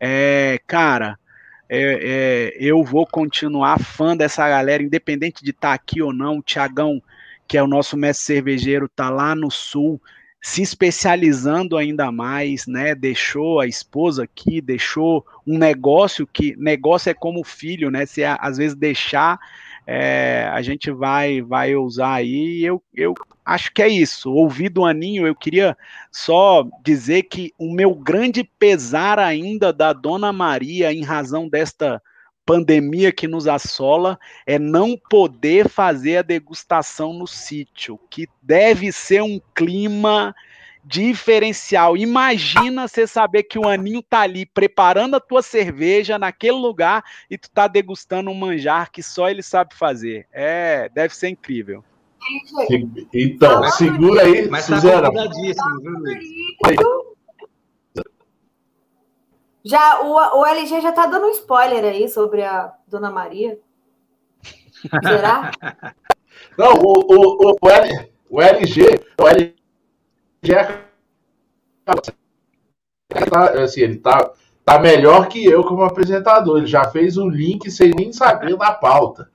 é, cara, é, é, eu vou continuar fã dessa galera, independente de estar tá aqui ou não. O Tiagão, que é o nosso mestre cervejeiro, tá lá no sul, se especializando ainda mais, né? Deixou a esposa aqui, deixou um negócio que negócio é como filho, né? Se às vezes deixar, é, a gente vai vai usar aí. Eu, eu acho que é isso. Ouvi do Aninho, eu queria só dizer que o meu grande pesar ainda da Dona Maria em razão desta pandemia que nos assola é não poder fazer a degustação no sítio, que deve ser um clima diferencial. Imagina você saber que o Aninho tá ali preparando a tua cerveja naquele lugar e tu tá degustando um manjar que só ele sabe fazer. É, deve ser incrível. Então, segura aí, Mas tá Suzana. Tá viu, já, o, o LG já tá dando um spoiler aí sobre a Dona Maria. Será? <laughs> Não, o, o, o, o, L, o LG, o LG é tá, assim, ele tá, tá melhor que eu como apresentador. Ele já fez um link sem nem saber da pauta.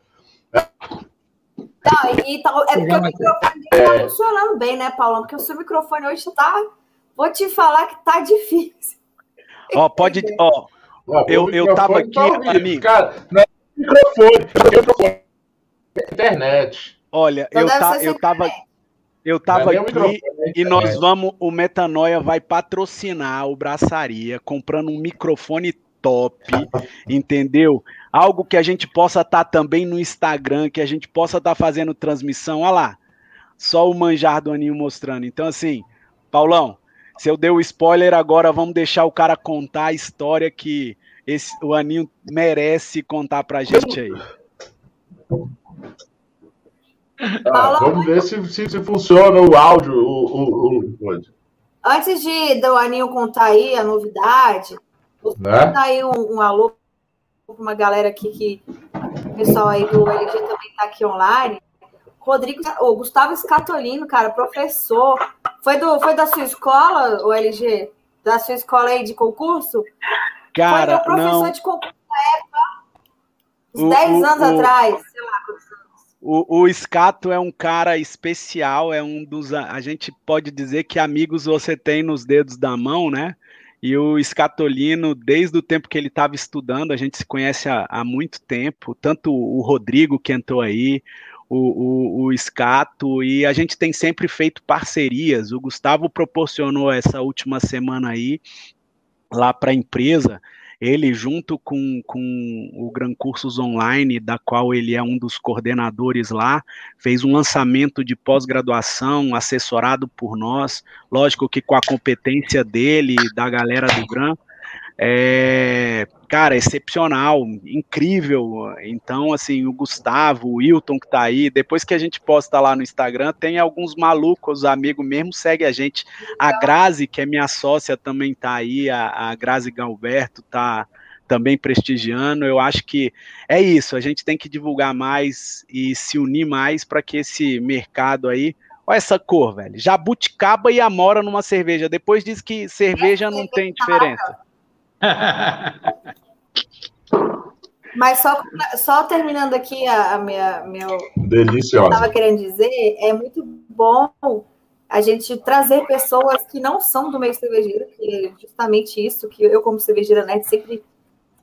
Não, e, tá, é porque o microfone é... tá funcionando bem, né, Paulão? Porque o seu microfone hoje tá. Vou te falar que tá <laughs> difícil. Ó, pode. Ó, eu, eu tava aqui, tá amigo. Cara, não é microfone, é microfone. Internet. Olha, então eu, tá, eu tava. Eu tava aqui e nós vamos, o Metanoia vai patrocinar o Braçaria, comprando um microfone top, entendeu? Algo que a gente possa estar tá também no Instagram, que a gente possa estar tá fazendo transmissão, olha lá, só o manjar do Aninho mostrando. Então, assim, Paulão, se eu dei o spoiler, agora vamos deixar o cara contar a história que esse, o Aninho merece contar pra gente aí. Ah, vamos ver se, se, se, funciona o áudio. O, o, o... Antes de do Aninho contar aí a novidade, vou né? dar aí um, um alô para uma galera aqui que o pessoal aí do LG também está aqui online. Rodrigo, o Gustavo Scatolino, cara, professor. Foi, do, foi da sua escola, o LG? Da sua escola aí de concurso? Cara, foi meu professor não. de concurso na época, uns 10 anos o, atrás, sei lá O, o Scato é um cara especial, é um dos. A gente pode dizer que amigos você tem nos dedos da mão, né? E o Escatolino, desde o tempo que ele estava estudando, a gente se conhece há, há, muito tempo, tanto o Rodrigo que entrou aí, o, o, o Scato, e a gente tem sempre feito parcerias. O Gustavo proporcionou essa última semana aí lá para a empresa, ele junto com, com o Gran Cursos Online, da qual ele é um dos coordenadores lá, fez um lançamento de pós-graduação assessorado por nós, lógico que com a competência dele da galera do Gran, é, cara, excepcional, incrível. Então, assim, o Gustavo, o Wilton que tá aí, depois que a gente posta lá no Instagram, tem alguns malucos, amigos mesmo, segue a gente. A Grazi, que é minha sócia, também tá aí, a, a Grazi Galberto tá também prestigiando. Eu acho que é isso, a gente tem que divulgar mais e se unir mais para que esse mercado aí Olha essa cor, velho. Jabuticaba e amora numa cerveja. Depois diz que cerveja não tem diferença. Mas só, só terminando aqui a, a minha meu deliciosa. estava querendo dizer, é muito bom a gente trazer pessoas que não são do meio cervejeiro, que é justamente isso que eu como cervejeira net sempre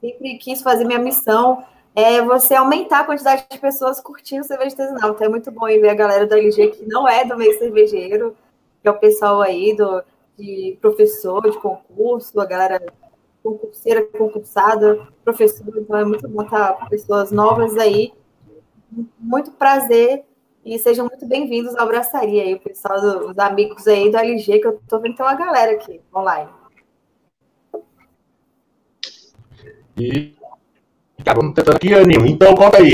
sempre quis fazer minha missão é você aumentar a quantidade de pessoas curtindo cerveja artesanal. Então é muito bom ver a galera da LG que não é do meio cervejeiro, que é o pessoal aí do, de professor, de concurso, a galera concurseira, concursada, professor, então é muito bom estar com pessoas novas aí. Muito prazer e sejam muito bem-vindos ao Braçaria aí, o pessoal dos amigos aí do LG, que eu tô vendo que tem uma galera aqui online. E vamos tentando aqui, Aninho. Então, conta aí.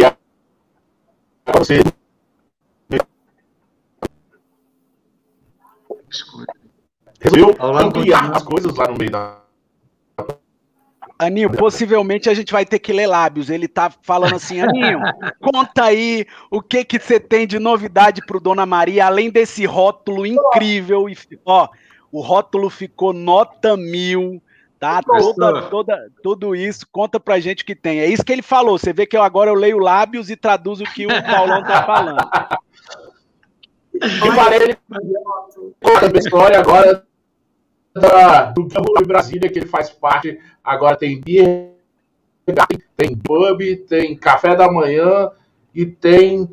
Você. Resolveu ampliar as coisas lá no meio da Aninho, possivelmente a gente vai ter que ler lábios. Ele tá falando assim, Aninho, conta aí o que que você tem de novidade pro Dona Maria, além desse rótulo incrível. E, ó, o rótulo ficou nota mil, tá? Toda, toda, tudo isso, conta pra gente o que tem. É isso que ele falou. Você vê que eu agora eu leio lábios e traduzo o que o Paulão tá falando. E parei ele conta a história agora da, do Campo de Brasília, que ele faz parte. Agora tem beer, tem pub, tem café da manhã e tem.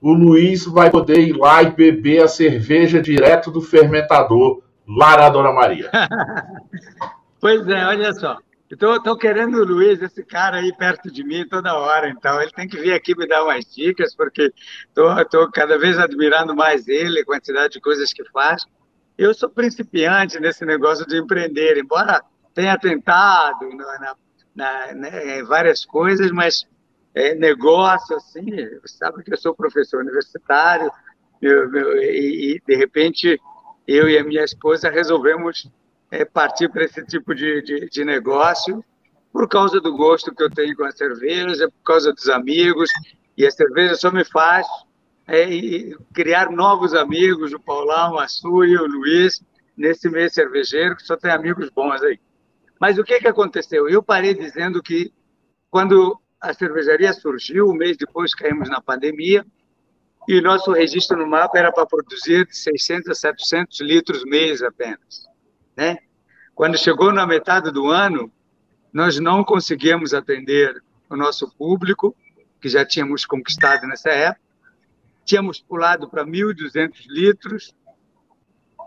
O Luiz vai poder ir lá e beber a cerveja direto do fermentador, lá na Dona Maria. <laughs> pois é, olha só. Estou querendo o Luiz, esse cara aí perto de mim toda hora, então ele tem que vir aqui me dar umas dicas, porque estou cada vez admirando mais ele, a quantidade de coisas que faz. Eu sou principiante nesse negócio de empreender, embora tenha tentado na, na, né, várias coisas, mas é, negócio, assim, sabe que eu sou professor universitário, e, de repente eu e a minha esposa resolvemos é, partir para esse tipo de, de, de negócio por causa do gosto que eu tenho com a cerveja, por causa dos amigos, e a cerveja só me faz é, e criar novos amigos, o Paulão, a Su e o Luiz, nesse meio cervejeiro, que só tem amigos bons aí. Mas o que, que aconteceu? Eu parei dizendo que quando a cervejaria surgiu, um mês depois caímos na pandemia, e nosso registro no mapa era para produzir de 600 a 700 litros mês apenas. Né? Quando chegou na metade do ano, nós não conseguimos atender o nosso público, que já tínhamos conquistado nessa época, tínhamos pulado para 1.200 litros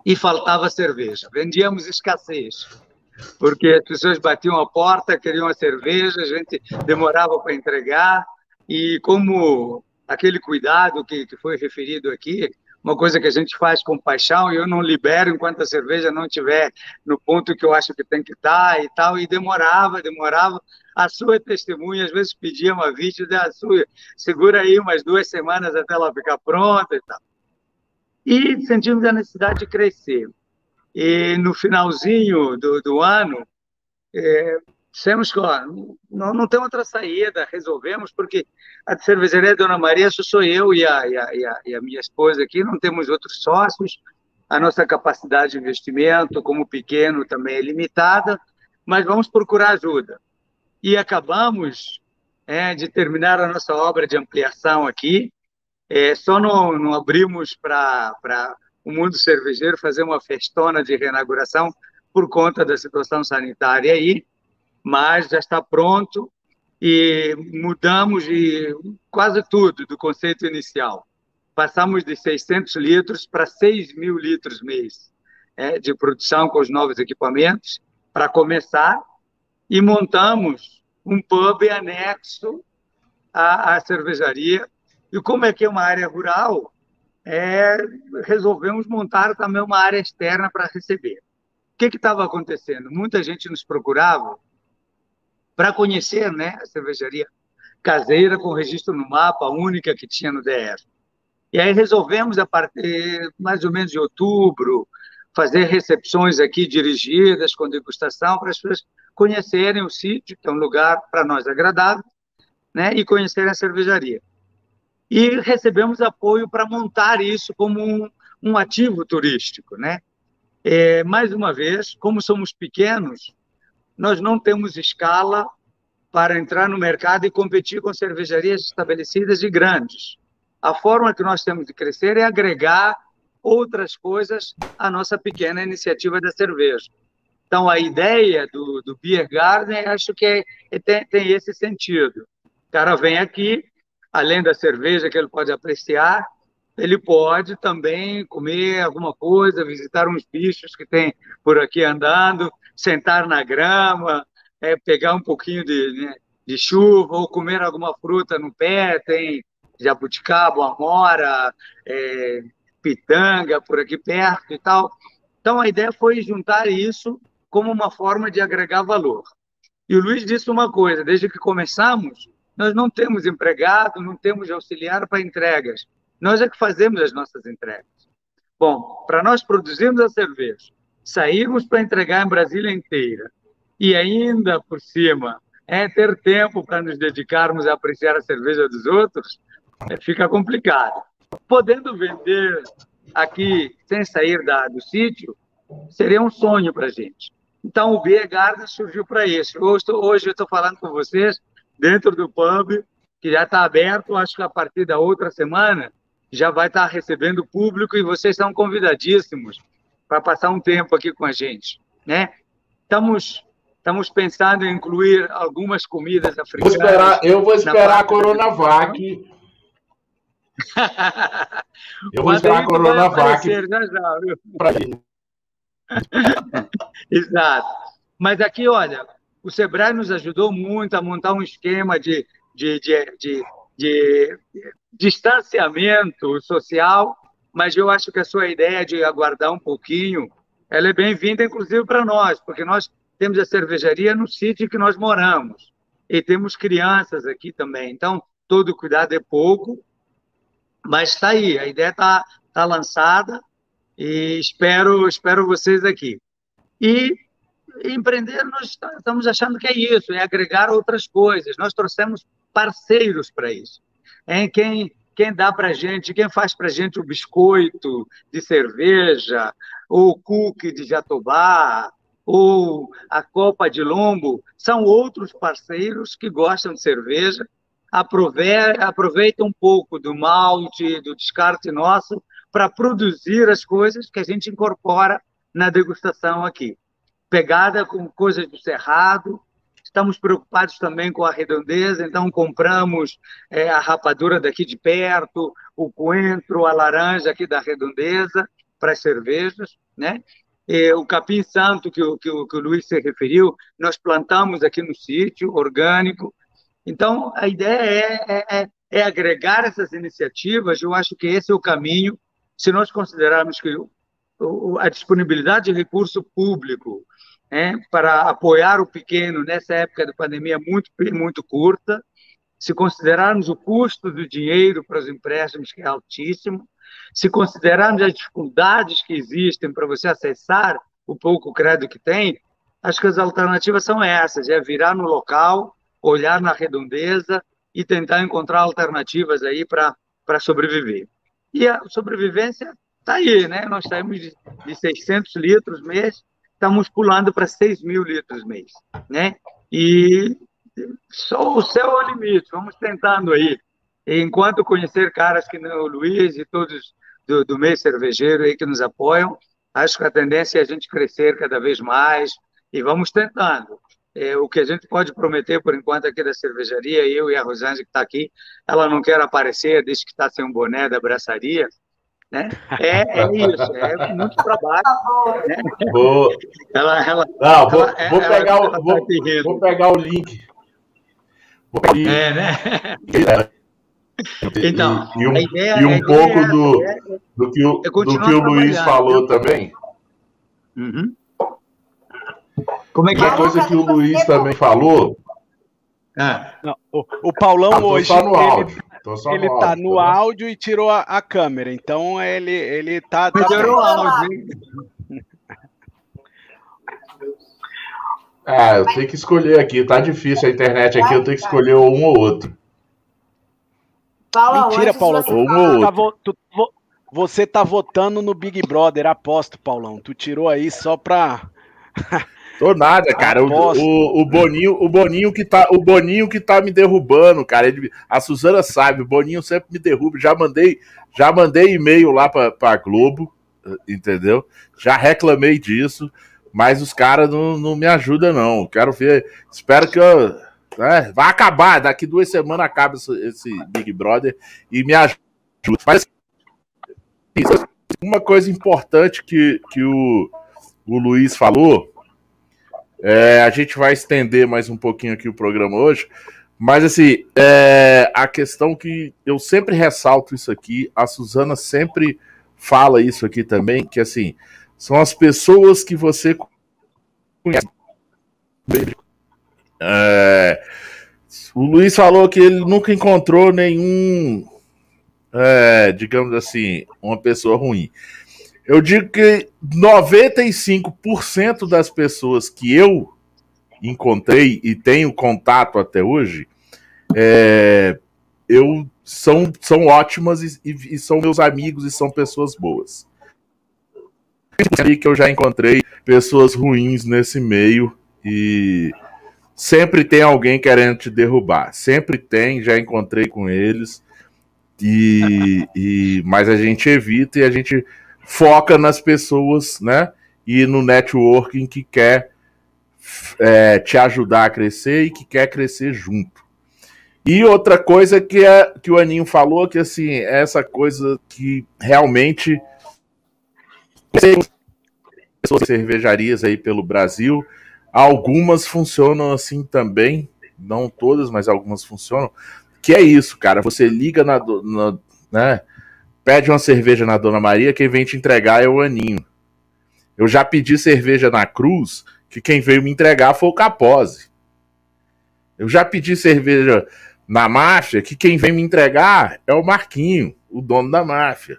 e faltava cerveja. Vendíamos escassez, porque as pessoas batiam a porta, queriam a cerveja, a gente demorava para entregar, e como aquele cuidado que, que foi referido aqui, uma coisa que a gente faz com paixão e eu não libero enquanto a cerveja não estiver no ponto que eu acho que tem que estar e tal, e demorava, demorava. A sua testemunha às vezes pedia uma vídeo da sua, segura aí umas duas semanas até ela ficar pronta e tal. E sentimos a necessidade de crescer. E no finalzinho do, do ano, é, dissemos que ó, não, não tem outra saída, resolvemos, porque a cervejaria Dona Maria só sou eu e a, e, a, e a minha esposa aqui, não temos outros sócios, a nossa capacidade de investimento, como pequeno, também é limitada, mas vamos procurar ajuda. E acabamos é, de terminar a nossa obra de ampliação aqui, é, só não, não abrimos para o mundo cervejeiro fazer uma festona de reinauguração por conta da situação sanitária aí, mas já está pronto e mudamos de quase tudo do conceito inicial. Passamos de 600 litros para 6 mil litros mês é, de produção com os novos equipamentos, para começar, e montamos um pub anexo à, à cervejaria. E como é que é uma área rural, é, resolvemos montar também uma área externa para receber. O que estava acontecendo? Muita gente nos procurava para conhecer né, a cervejaria caseira com registro no mapa, a única que tinha no DF. E aí resolvemos, a partir mais ou menos de outubro, fazer recepções aqui dirigidas com degustação para as pessoas conhecerem o sítio, que é um lugar para nós agradável, né, e conhecerem a cervejaria. E recebemos apoio para montar isso como um, um ativo turístico, né? É, mais uma vez, como somos pequenos, nós não temos escala para entrar no mercado e competir com cervejarias estabelecidas e grandes. A forma que nós temos de crescer é agregar outras coisas à nossa pequena iniciativa da cerveja. Então, a ideia do, do Beer Garden, acho que é, é, tem, tem esse sentido. O cara vem aqui, além da cerveja que ele pode apreciar, ele pode também comer alguma coisa, visitar uns bichos que tem por aqui andando, sentar na grama, é, pegar um pouquinho de, né, de chuva ou comer alguma fruta no pé, tem jabuticaba, amora, é, pitanga por aqui perto e tal. Então a ideia foi juntar isso como uma forma de agregar valor. E o Luiz disse uma coisa: desde que começamos, nós não temos empregado, não temos auxiliar para entregas. Nós é que fazemos as nossas entregas. Bom, para nós produzirmos a cerveja, sairmos para entregar em Brasília inteira e ainda por cima é ter tempo para nos dedicarmos a apreciar a cerveja dos outros, é, fica complicado. Podendo vender aqui sem sair da, do sítio, seria um sonho para a gente. Então, o Beer Garden surgiu para isso. Hoje, hoje eu estou falando com vocês dentro do pub, que já está aberto, acho que a partir da outra semana já vai estar recebendo público e vocês estão convidadíssimos para passar um tempo aqui com a gente, né? Estamos estamos pensando em incluir algumas comidas africanas. Vou esperar, <laughs> eu vou esperar a Coronavac. eu vou esperar a Coronavac para Exato. Mas aqui, olha, o Sebrae nos ajudou muito a montar um esquema de, de, de, de de distanciamento social, mas eu acho que a sua ideia de aguardar um pouquinho, ela é bem-vinda, inclusive, para nós, porque nós temos a cervejaria no sítio que nós moramos e temos crianças aqui também. Então, todo cuidado é pouco, mas está aí, a ideia está tá lançada e espero, espero vocês aqui. E empreender, nós estamos achando que é isso, é agregar outras coisas. Nós trouxemos parceiros para isso. É quem, quem dá para gente, quem faz para gente o biscoito de cerveja, ou o cookie de jatobá, ou a copa de lombo, são outros parceiros que gostam de cerveja, aproveitam um pouco do malte, do descarte nosso, para produzir as coisas que a gente incorpora na degustação aqui. Pegada com coisas do Cerrado, Estamos preocupados também com a redondeza, então compramos é, a rapadura daqui de perto, o coentro, a laranja aqui da redondeza para as cervejas, né? E o capim santo que o, que, o, que o Luiz se referiu, nós plantamos aqui no sítio, orgânico. Então, a ideia é, é, é, é agregar essas iniciativas, eu acho que esse é o caminho, se nós considerarmos que a disponibilidade de recurso público é, para apoiar o pequeno nessa época de pandemia muito, muito curta. Se considerarmos o custo do dinheiro para os empréstimos, que é altíssimo, se considerarmos as dificuldades que existem para você acessar o pouco crédito que tem, acho que as alternativas são essas: é virar no local, olhar na redondeza e tentar encontrar alternativas aí para sobreviver. E a sobrevivência está aí, né? Nós saímos de, de 600 litros mês estamos pulando para 6 mil litros mês, né? E só o céu é o limite, vamos tentando aí. Enquanto conhecer caras que nem o Luiz e todos do, do meio cervejeiro aí que nos apoiam, acho que a tendência é a gente crescer cada vez mais e vamos tentando. É, o que a gente pode prometer por enquanto aqui da cervejaria, eu e a Rosângela que está aqui, ela não quer aparecer, desde que está sem um boné da braçaria, né? É, é isso, é muito trabalho. Né? Vou... Ela, ela, Não, vou, ela, vou, ela, pegar o, vou, tá vou, pegar o link. É, né? Então, e, um, ideia, e um pouco é, do, do que o, do que o Luiz falou também. Uhum. Como é que Uma é? coisa que o Luiz também falou. Ah. Não, o, o Paulão ah, hoje. Só no áudio. Ele ele no tá áudio, no tá áudio e tirou a, a, câmera, então ele, ele tá. tá tirou o áudio. Ah, eu tenho que escolher aqui, tá difícil a internet aqui, eu tenho que escolher um ou outro. Paula, Mentira, Paula. Você, um tá, tu, você tá votando no Big Brother, aposto, Paulão. Tu tirou aí só pra. <laughs> Tô nada, cara. O, o, o, Boninho, o Boninho que tá, o Boninho que tá me derrubando, cara. Ele, a Suzana sabe, o Boninho sempre me derruba. Já mandei, já mandei e-mail lá pra, pra Globo, entendeu? Já reclamei disso, mas os caras não, não me ajudam, não. Quero ver. Espero que eu. Né, vai acabar, daqui duas semanas acaba esse, esse Big Brother e me ajuda. Mas uma coisa importante que, que o, o Luiz falou, é, a gente vai estender mais um pouquinho aqui o programa hoje, mas assim, é, a questão que eu sempre ressalto isso aqui, a Suzana sempre fala isso aqui também, que assim, são as pessoas que você conhece. É, o Luiz falou que ele nunca encontrou nenhum é, digamos assim, uma pessoa ruim. Eu digo que 95% das pessoas que eu encontrei e tenho contato até hoje, é, eu são, são ótimas e, e, e, são meus amigos e são pessoas boas. que eu já encontrei pessoas ruins nesse meio e sempre tem alguém querendo te derrubar. Sempre tem, já encontrei com eles. E, e, mas a gente evita e a gente foca nas pessoas, né? E no networking que quer é, te ajudar a crescer e que quer crescer junto. E outra coisa que, é, que o Aninho falou, que assim, é essa coisa que realmente pessoas cervejarias aí pelo Brasil, algumas funcionam assim também, não todas, mas algumas funcionam, que é isso, cara. Você liga na, na né? Pede uma cerveja na Dona Maria, quem vem te entregar é o Aninho. Eu já pedi cerveja na Cruz, que quem veio me entregar foi o Capose. Eu já pedi cerveja na máfia, que quem vem me entregar é o Marquinho, o dono da máfia.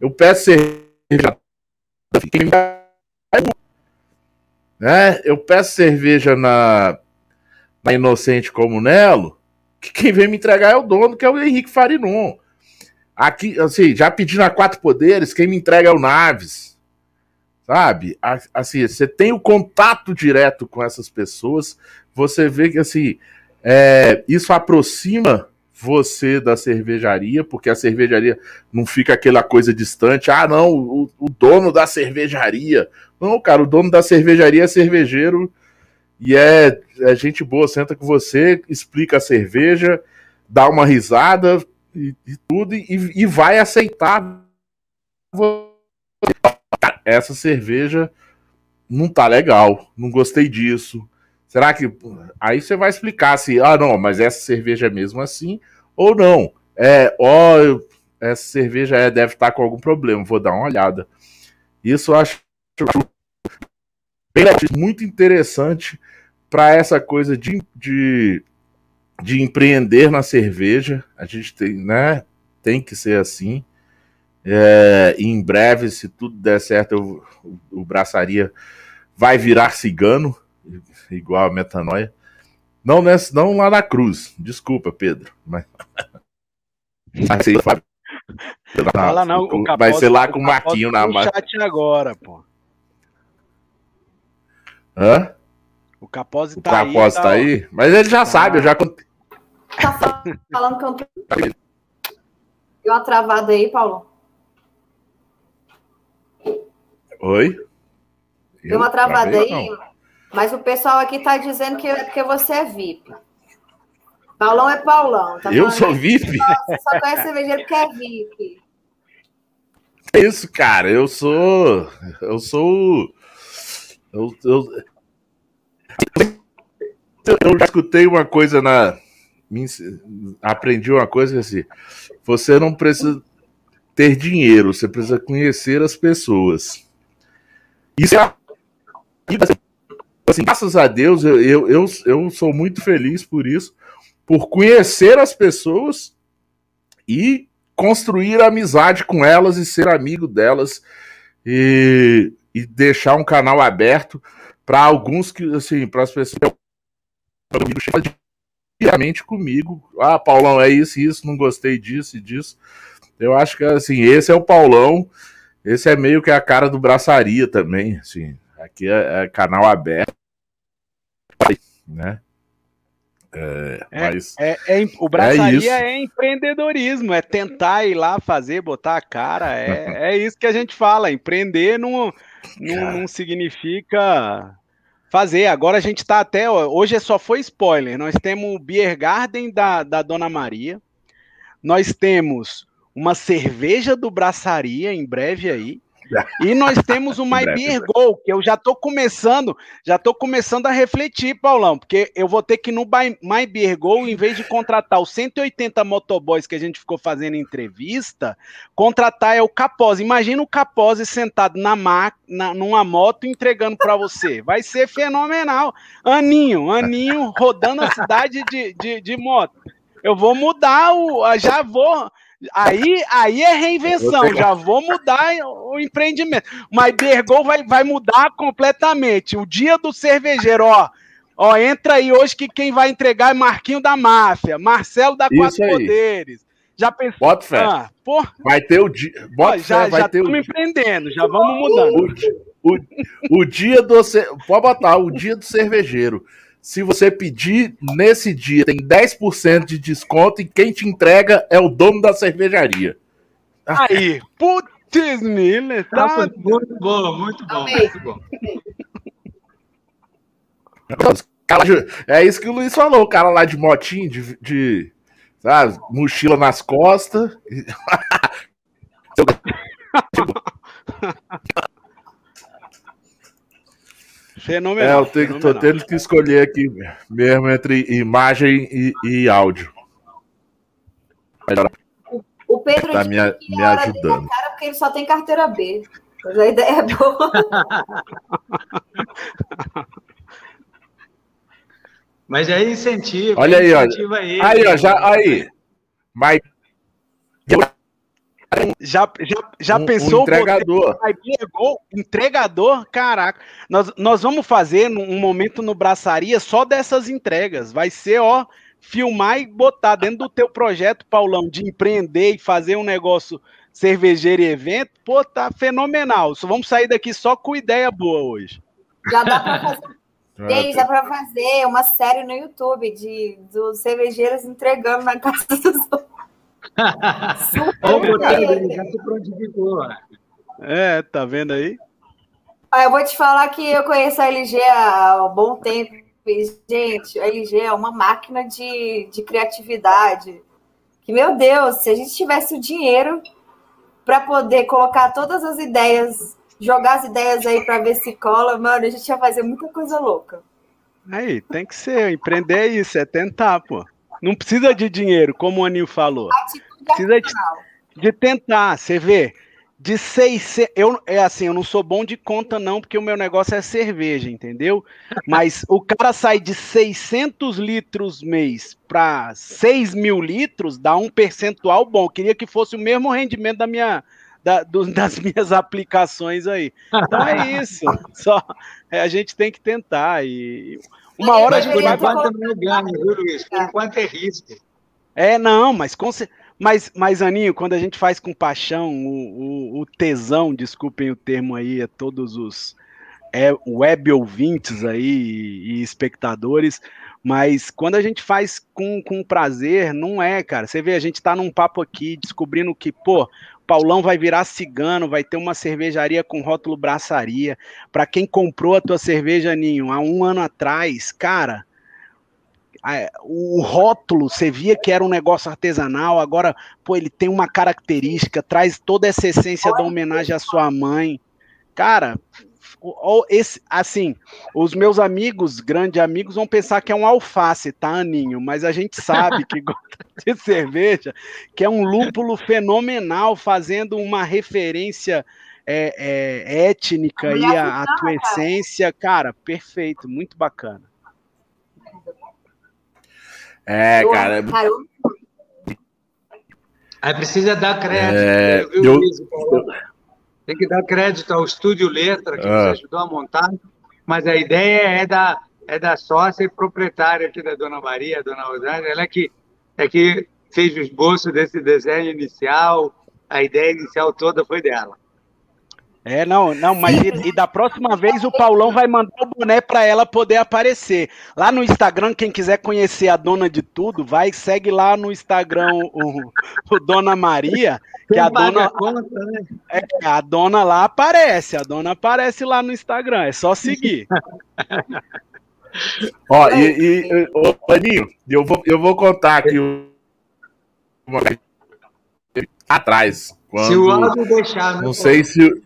Eu peço cerveja. Né? Eu peço cerveja na, na Inocente Comunelo, que quem vem me entregar é o dono, que é o Henrique Farinon. Aqui, assim, já pedindo a quatro poderes, quem me entrega é o Naves. Sabe? Assim, você tem o contato direto com essas pessoas, você vê que, assim, é, isso aproxima você da cervejaria, porque a cervejaria não fica aquela coisa distante. Ah, não, o, o, dono da cervejaria. Não, cara, o dono da cervejaria é cervejeiro e é, é gente boa, senta com você, explica a cerveja, dá uma risada e, e tudo, e, e vai aceitar. Essa cerveja não tá legal, não gostei disso. Será que. Aí você vai explicar se, ah, não, mas essa cerveja é mesmo assim, ou não. É, ó, essa cerveja é, deve estar tá com algum problema, vou dar uma olhada. Isso eu acho muito interessante para essa coisa de, de, de empreender na cerveja. A gente tem, né? Tem que ser assim. É, em breve, se tudo der certo, eu, o, o Braçaria vai virar cigano, igual a metanoia. Não, nessa, não lá na cruz. Desculpa, Pedro. Mas... <laughs> vai ser. Fala não, o vai ser lá com o Marquinho na chat agora, pô. Hã? O Capose tá aí. O Capose tá, tá aí? Mas ele já ah. sabe, eu já contei. Tá falando que eu não Deu uma travada aí, Paulo? Oi? Deu uma travada aí, não. mas o pessoal aqui tá dizendo que porque você é VIP. Paulão é Paulão. Tá eu sou VIP? Você só conhece cervejeiro porque é VIP. É isso, cara. Eu sou. Eu sou. Eu, eu, eu já escutei uma coisa na. Aprendi uma coisa assim. Você não precisa ter dinheiro, você precisa conhecer as pessoas. Isso é. Assim, graças a Deus, eu, eu, eu, eu sou muito feliz por isso, por conhecer as pessoas e construir amizade com elas e ser amigo delas e, e deixar um canal aberto para alguns que, assim, para as pessoas diariamente comigo. Ah, Paulão, é isso, isso, não gostei disso e disso. Eu acho que, assim, esse é o Paulão, esse é meio que a cara do braçaria também, assim. Aqui é, é canal aberto. né? É, é, mas é, é, o braçaria é, é, empreendedorismo, é tentar ir lá fazer, botar a cara, é, <laughs> é isso que a gente fala. Empreender não, não, não significa fazer. Agora a gente está até. Hoje só foi spoiler. Nós temos o Beer Garden da, da Dona Maria. Nós temos uma cerveja do Braçaria em breve aí. E nós temos <laughs> o My Beer Go, que eu já estou começando, já estou começando a refletir, Paulão, porque eu vou ter que no My Beer Go, em vez de contratar os 180 motoboys que a gente ficou fazendo entrevista, contratar é o Capose. Imagina o Capose sentado na máquina, numa moto entregando para você. Vai ser fenomenal. Aninho, Aninho rodando a cidade de, de, de moto. Eu vou mudar o. Já vou Aí, aí é reinvenção, já vou mudar o empreendimento. Mas Bergol vai, vai mudar completamente. O dia do cervejeiro, ó. Ó, entra aí hoje que quem vai entregar é Marquinho da Máfia, Marcelo da Quatro Poderes. Já pensou? Bota fé. Ah, vai ter o dia. Bota ó, já, fé, vai já ter o empreendendo, já vamos mudando. O, o, o dia do. Pode botar, o dia do cervejeiro. Se você pedir nesse dia, tem 10% de desconto e quem te entrega é o dono da cervejaria. Aí, putz, Miller, tá? Muito bom, muito bom, muito bom. É isso que o Luiz falou, o cara lá de motinho, de, de sabe, mochila nas costas. <laughs> <laughs> Fenomenal. É, eu tenho, fenomenal. tô tendo que escolher aqui mesmo entre imagem e, e áudio. O, Pedro tá me, me ajudando. Cara porque ele só tem carteira B. Mas a ideia é boa. <laughs> Mas é incentivo. Olha aí, olha. Aí, ó, já, aí. Mas já, já, já um, pensou? Um entregador. Entregador? Caraca. Nós, nós vamos fazer um momento no Braçaria só dessas entregas. Vai ser, ó, filmar e botar dentro do teu projeto, Paulão, de empreender e fazer um negócio cervejeiro e evento. Pô, tá fenomenal. Só vamos sair daqui só com ideia boa hoje. Já dá pra fazer. <laughs> Tem, dá para fazer uma série no YouTube de dos cervejeiros entregando na casa dos outros. É, tá vendo aí? Eu vou te falar que eu conheço a LG há um bom tempo. Gente, a LG é uma máquina de, de criatividade. Que, meu Deus, se a gente tivesse o dinheiro para poder colocar todas as ideias, jogar as ideias aí para ver se cola, mano, a gente ia fazer muita coisa louca. Aí, tem que ser. Empreender é isso, é tentar, pô. Não precisa de dinheiro, como o Anil falou. Precisa de, de tentar, você vê. De 600. Eu, é assim, eu não sou bom de conta, não, porque o meu negócio é cerveja, entendeu? Mas o cara sai de 600 litros mês para 6 mil litros, dá um percentual bom. Eu queria que fosse o mesmo rendimento da minha, da, do, <laughs> das minhas aplicações aí. Então é isso. Só é, a gente tem que tentar. E uma hora a gente vai. Enquanto não viu, Luiz? Por enquanto é risco. É, não, mas com mas, mas, Aninho, quando a gente faz com paixão, o, o, o tesão, desculpem o termo aí, a todos os é, web ouvintes aí e, e espectadores, mas quando a gente faz com, com prazer, não é, cara. Você vê, a gente tá num papo aqui descobrindo que, pô, Paulão vai virar cigano, vai ter uma cervejaria com rótulo braçaria. Para quem comprou a tua cerveja, Ninho, há um ano atrás, cara, o rótulo, você via que era um negócio artesanal, agora, pô, ele tem uma característica, traz toda essa essência da homenagem à sua mãe. Cara, esse, assim, os meus amigos, grandes amigos, vão pensar que é um alface, tá, Aninho? Mas a gente sabe que gosta <laughs> de cerveja, que é um lúpulo fenomenal, fazendo uma referência é, é, étnica e a, a tua essência, cara, perfeito, muito bacana. É, cara. Aí precisa dar crédito. É, eu, tem que dar crédito ao Estúdio Letra, que ah. nos ajudou a montar, mas a ideia é da, é da sócia e proprietária aqui da Dona Maria, a Dona Rosângela, ela é que, é que fez o esboço desse desenho inicial, a ideia inicial toda foi dela. É, não, não, mas e, e, da próxima vez o Paulão vai mandar o boné para ela poder aparecer. Lá no Instagram, quem quiser conhecer a dona de tudo, vai segue lá no Instagram o, o Dona Maria, que a dona né? é, a dona lá aparece, a dona aparece lá no Instagram, é só seguir. Ó, e, e ô, Aninho, eu vou, eu vou contar aqui uma atrás. Quando, se o áudio deixar, né? Não sei se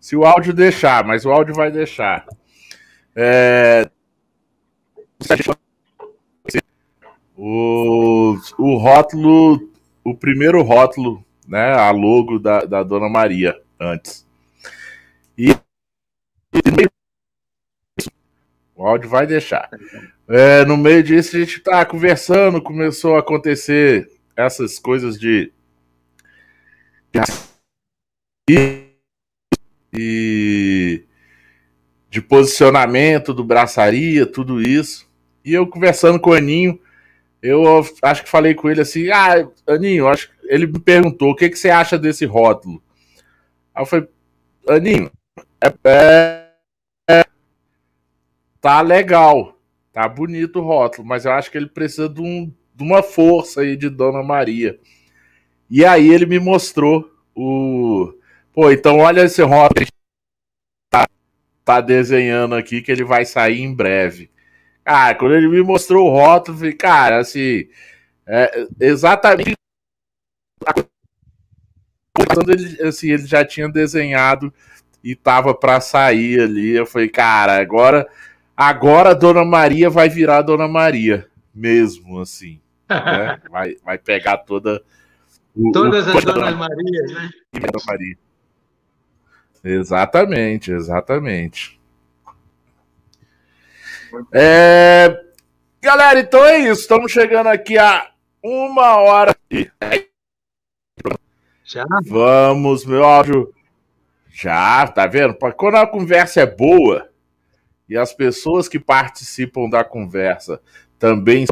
se o áudio deixar, mas o áudio vai deixar. É... O, o rótulo, o primeiro rótulo, né, a logo da, da Dona Maria antes. E, o áudio vai deixar. É, no meio disso a gente tá conversando, começou a acontecer essas coisas de e de posicionamento do braçaria, tudo isso. E eu conversando com o Aninho, eu acho que falei com ele assim: Ah, Aninho, acho ele me perguntou o que, que você acha desse rótulo. Aí eu falei: Aninho, é, é, é, tá legal, tá bonito o rótulo, mas eu acho que ele precisa de, um, de uma força aí de Dona Maria. E aí ele me mostrou o Pô, então olha esse rótulo tá, tá desenhando aqui que ele vai sair em breve. Cara, quando ele me mostrou o rótulo, eu falei, cara, assim, é, exatamente quando ele, assim, ele já tinha desenhado e tava para sair ali, eu falei, cara, agora agora a Dona Maria vai virar Dona Maria, mesmo assim, né? <laughs> vai, vai pegar toda o, todas o, as Donas Marias, né? Dona Maria. Exatamente, exatamente. É... Galera, então é isso. Estamos chegando aqui a uma hora. Já? Vamos, meu áudio. Já, tá vendo? Quando a conversa é boa e as pessoas que participam da conversa também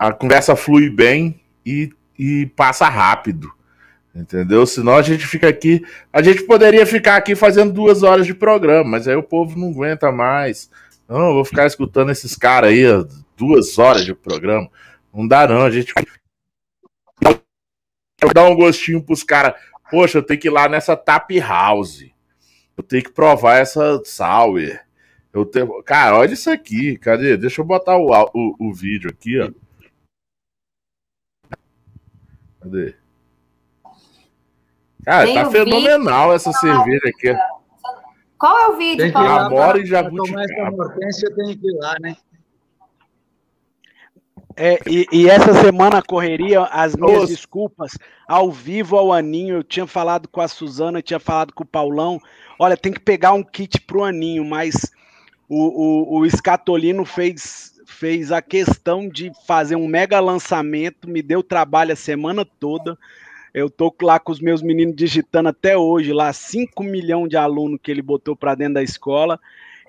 a conversa flui bem e, e passa rápido. Entendeu? Senão a gente fica aqui. A gente poderia ficar aqui fazendo duas horas de programa, mas aí o povo não aguenta mais. Não, vou ficar escutando esses caras aí, duas horas de programa. Não dá, não. A gente dar um gostinho pros caras. Poxa, eu tenho que ir lá nessa Tap House. Eu tenho que provar essa Sour. Eu tenho... Cara, olha isso aqui. Cadê? Deixa eu botar o, o, o vídeo aqui, ó. Cadê? Cara, Tem tá fenomenal vídeo. essa cerveja aqui. Qual é o vídeo, Paulo? Amora e Jabuticaba. Eu tenho que ir lá, né? É, e, e, essa semana correria, as minhas Nossa. desculpas, ao vivo ao Aninho, eu tinha falado com a Suzana, tinha falado com o Paulão, olha, tem que pegar um kit pro Aninho, mas o, o, o Escatolino fez, fez a questão de fazer um mega lançamento, me deu trabalho a semana toda, eu tô lá com os meus meninos digitando até hoje, lá 5 milhões de alunos que ele botou para dentro da escola.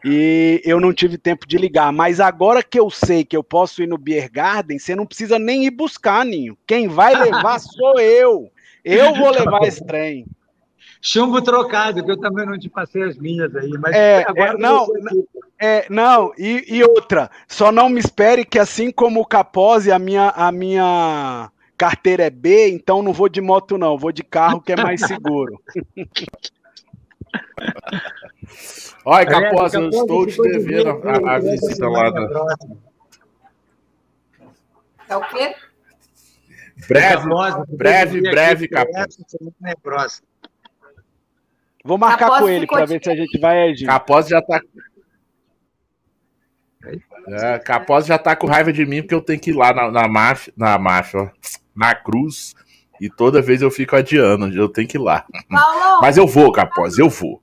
E eu não tive tempo de ligar. Mas agora que eu sei que eu posso ir no Beer Garden, você não precisa nem ir buscar, Ninho. Quem vai levar <laughs> sou eu. Eu vou levar esse trem. Chumbo trocado, que eu também não te passei as minhas aí. Mas é, agora é, não, é, não e, e, outra, só não me espere que assim como o Capose, a minha, a minha carteira é B, então não vou de moto, não, vou de carro que é mais seguro. Olha, Caposa, eu estou te devendo a, a visita lá da. É o quê? Breve, breve, breve, Caposa. Vou marcar com ele para ver se a gente vai agir. Caposa já está é, Capós já tá com raiva de mim porque eu tenho que ir lá na, na marcha, na marcha, ó, na cruz, e toda vez eu fico adiando, eu tenho que ir lá. Paulo, mas eu vou, Capós, eu vou.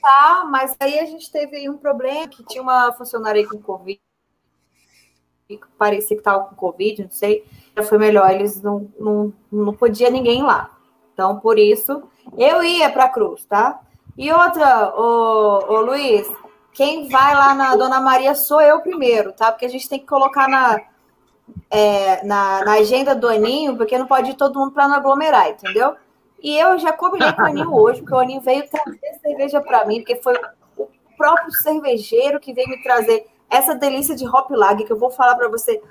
Tá, mas aí a gente teve um problema que tinha uma funcionária aí com Covid, parecia que tava com Covid, não sei, já foi melhor, eles não, não, não podia ninguém lá. Então, por isso, eu ia pra cruz, tá? E outra, ô, ô Luiz, quem vai lá na Dona Maria sou eu primeiro, tá? Porque a gente tem que colocar na, é, na, na, agenda do Aninho, porque não pode ir todo mundo para não aglomerar, entendeu? E eu já combinei com o Aninho <laughs> hoje, porque o Aninho veio trazer cerveja para mim, porque foi o próprio cervejeiro que veio me trazer essa delícia de Hop Lag, que eu vou falar para você.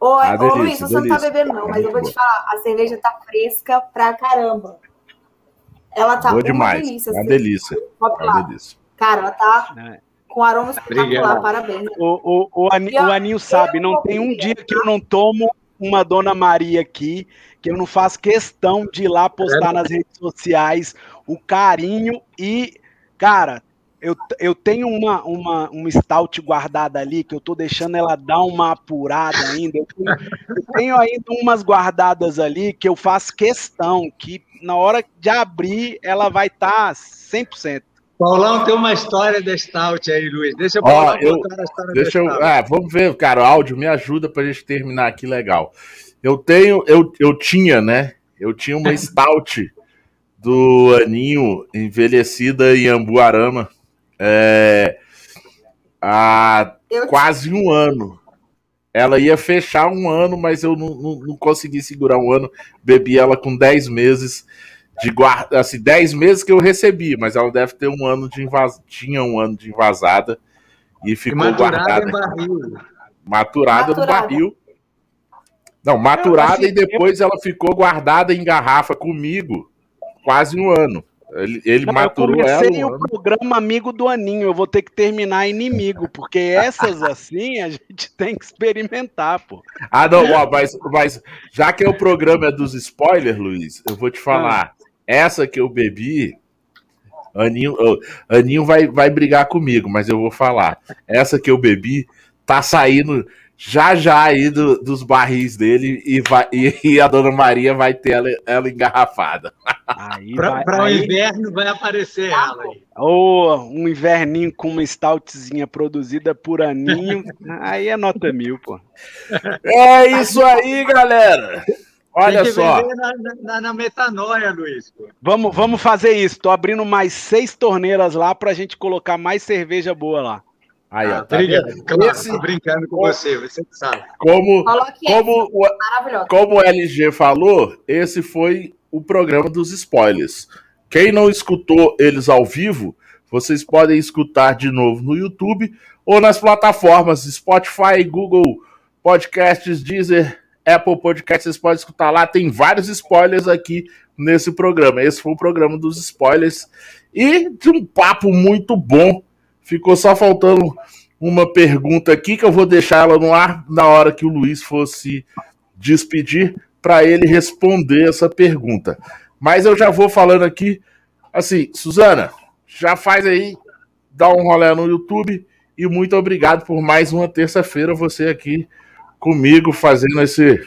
Ô, ô delícia, Luiz, você delícia. não tá bebendo, não, mas eu vou te falar, a cerveja tá fresca pra caramba. Ela tá Boa demais. delícia. Uma assim, delícia. Hop Uma delícia. Cara, ela tá é. Com aroma espetacular, parabéns. O, o, o, Aninho, o Aninho sabe, não tem um dia que eu não tomo uma Dona Maria aqui, que eu não faço questão de ir lá postar é. nas redes sociais o carinho e, cara, eu, eu tenho uma, uma, uma stout guardada ali, que eu tô deixando ela dar uma apurada ainda. Eu tenho, eu tenho ainda umas guardadas ali que eu faço questão, que na hora de abrir ela vai estar tá 100%. Paulão tem uma história da Stout aí, Luiz. Deixa eu, Ó, eu a história deixa eu, ah, Vamos ver, cara, o áudio me ajuda pra gente terminar aqui legal. Eu tenho, eu, eu tinha, né? Eu tinha uma <laughs> Stout do Aninho envelhecida em Ambuarama é, há eu... quase um ano. Ela ia fechar um ano, mas eu não, não, não consegui segurar um ano. Bebi ela com 10 meses de guarda, assim, 10 meses que eu recebi, mas ela deve ter um ano de invasada, tinha um ano de invasada e ficou e guardada. Em barril. Maturada, maturada no barril. Não, maturada e depois ela ficou guardada em garrafa comigo quase um ano. Ele, ele Não, maturou eu comecei ela. o programa Amigo do Aninho. Eu vou ter que terminar inimigo, porque essas <laughs> assim a gente tem que experimentar, pô. Ah, não, ó, mas, mas já que o programa é dos spoilers, Luiz, eu vou te falar. Ah. Essa que eu bebi, Aninho, Aninho vai, vai brigar comigo, mas eu vou falar. Essa que eu bebi tá saindo já já aí do, dos barris dele e, vai, e, e, a Dona Maria vai ter ela, ela engarrafada. Para o inverno vai aparecer ela aí. Ou um inverninho com uma stoutzinha produzida por Aninho, aí é nota mil, pô. É isso aí, galera. Olha só. Na, na, na, metanoia, Luiz. Vamos, vamos fazer isso. Tô abrindo mais seis torneiras lá para a gente colocar mais cerveja boa lá. Aí, ó, tá claro, Esse... brincando com você, você sabe. Como, como, o, como o LG falou, esse foi o programa dos spoilers. Quem não escutou eles ao vivo, vocês podem escutar de novo no YouTube ou nas plataformas Spotify, Google Podcasts, Deezer, Apple Podcasts. Vocês podem escutar lá. Tem vários spoilers aqui nesse programa. Esse foi o programa dos spoilers e de um papo muito bom Ficou só faltando uma pergunta aqui que eu vou deixar ela no ar na hora que o Luiz fosse despedir para ele responder essa pergunta. Mas eu já vou falando aqui, assim, Suzana, já faz aí, dá um rolê no YouTube e muito obrigado por mais uma terça-feira você aqui comigo fazendo esse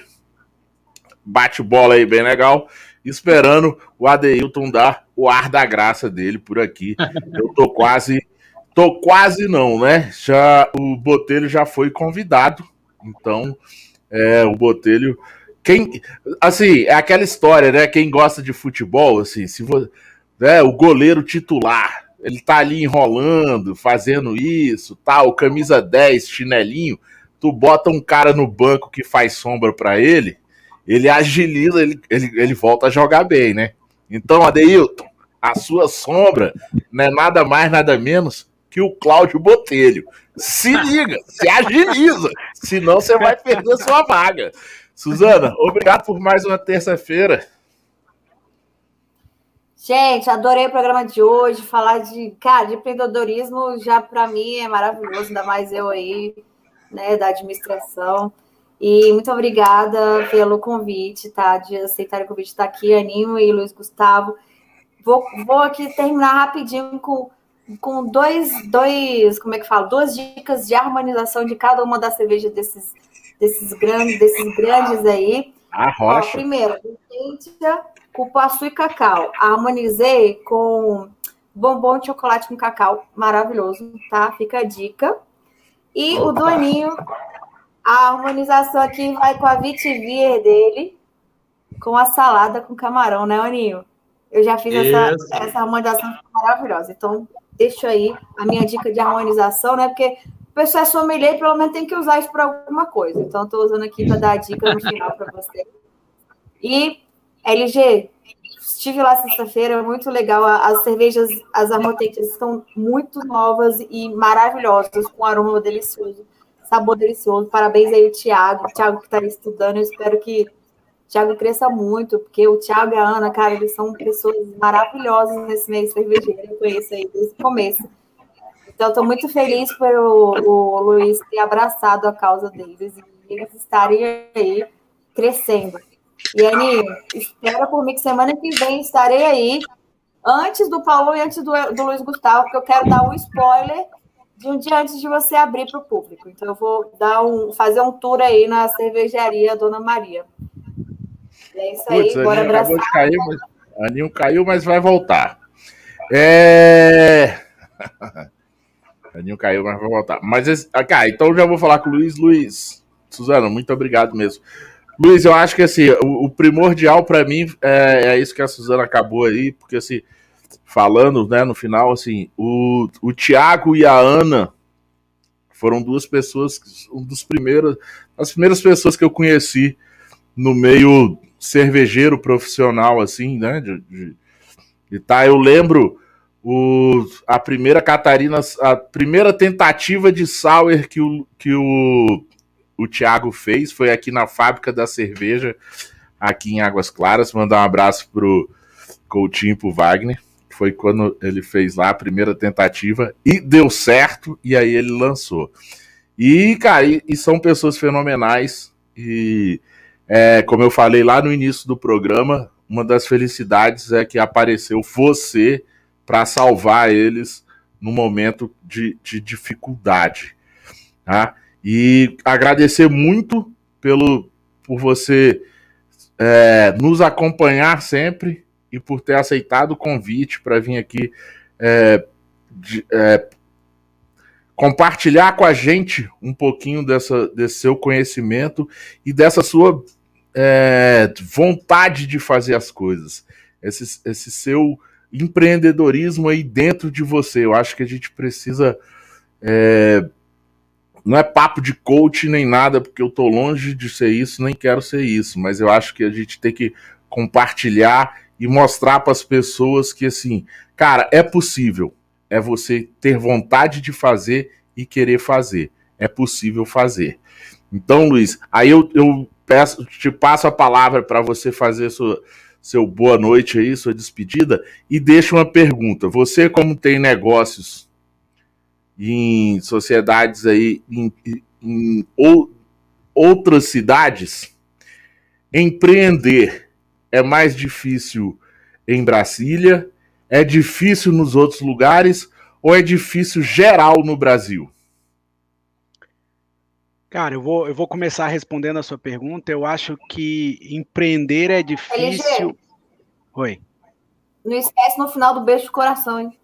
bate-bola aí bem legal, esperando o Adeilton dar o ar da graça dele por aqui. <laughs> Eu tô quase Tô quase não, né? Já o Botelho já foi convidado, então é, o Botelho quem assim, é aquela história, né? Quem gosta de futebol, assim, se você, né, o goleiro titular, ele tá ali enrolando, fazendo isso, tal, camisa 10, chinelinho, tu bota um cara no banco que faz sombra para ele, ele agiliza, ele, ele, ele volta a jogar bem, né? Então, Adeilton, a sua sombra não é nada mais, nada menos que o Cláudio Botelho. Se liga, se agiliza, senão você vai perder sua vaga. Suzana, obrigado por mais uma terça-feira. Gente, adorei o programa de hoje. Falar de, cara, de empreendedorismo já para mim é maravilhoso, ainda mais eu aí, né, da administração. E muito obrigada pelo convite, tá? De aceitar o convite de estar aqui, Aninho e Luiz Gustavo. Vou, vou aqui terminar rapidinho com com dois, dois, como é que fala? Duas dicas de harmonização de cada uma das cervejas desses, desses grandes, desses grandes aí. A rocha. Ó, primeiro, cupuaçu e cacau. Harmonizei com bombom de chocolate com cacau, maravilhoso, tá? Fica a dica. E Opa. o Doninho, a harmonização aqui vai com a vitivier dele, com a salada com camarão, né, Oninho? Eu já fiz essa, essa harmonização maravilhosa. Então, deixo aí a minha dica de harmonização, né? Porque o pessoal é sommelier, pelo menos tem que usar isso para alguma coisa. Então, estou usando aqui para dar a dica no final para você. E, LG, estive lá sexta-feira, muito legal. As cervejas, as armotentes estão muito novas e maravilhosas, com aroma delicioso, sabor delicioso. Parabéns aí, Thiago, Thiago que está estudando. Eu espero que o Thiago cresça muito, porque o Thiago e a Ana, cara, eles são pessoas maravilhosas nesse meio cervejeiro. Eu conheço aí desde o começo. Então, estou muito feliz por o, o Luiz ter abraçado a causa deles e eles estarem aí crescendo. E Aninho, espera por mim que semana que vem estarei aí, antes do Paulo e antes do, do Luiz Gustavo, porque eu quero dar um spoiler de um dia antes de você abrir para o público. Então, eu vou dar um, fazer um tour aí na cervejaria Dona Maria. É isso aí, Puts, bora abraçar. Cair, mas, Aninho caiu, mas vai voltar. É... <laughs> Aninho caiu, mas vai voltar. Mas, esse... ah, então já vou falar com o Luiz. Luiz, Suzana, muito obrigado mesmo. Luiz, eu acho que assim, o, o primordial para mim é, é, isso que a Suzana acabou aí, porque assim, falando, né, no final, assim, o, o Tiago e a Ana foram duas pessoas, um dos primeiros, as primeiras pessoas que eu conheci no meio cervejeiro profissional, assim, né, de, de, tá, eu lembro o, a primeira Catarina, a primeira tentativa de sour que o, que o o Thiago fez, foi aqui na fábrica da cerveja, aqui em Águas Claras. Mandar um abraço pro Coutinho pro Wagner. Foi quando ele fez lá a primeira tentativa e deu certo, e aí ele lançou. E, cara, e, e são pessoas fenomenais. E é, como eu falei lá no início do programa, uma das felicidades é que apareceu você para salvar eles no momento de, de dificuldade. Tá? E agradecer muito pelo por você é, nos acompanhar sempre e por ter aceitado o convite para vir aqui é, de, é, compartilhar com a gente um pouquinho dessa, desse seu conhecimento e dessa sua é, vontade de fazer as coisas. Esse, esse seu empreendedorismo aí dentro de você. Eu acho que a gente precisa é, não é papo de coach nem nada, porque eu tô longe de ser isso, nem quero ser isso, mas eu acho que a gente tem que compartilhar e mostrar para as pessoas que assim, cara, é possível. É você ter vontade de fazer e querer fazer. É possível fazer. Então, Luiz, aí eu, eu peço, te passo a palavra para você fazer sua, seu boa noite aí, sua despedida, e deixa uma pergunta. Você, como tem negócios em sociedades aí em, em ou, outras cidades, empreender é mais difícil em Brasília, é difícil nos outros lugares ou é difícil geral no Brasil? Cara, eu vou, eu vou começar respondendo a sua pergunta. Eu acho que empreender é difícil. LG. Oi. Não esquece no final do beijo do coração, hein?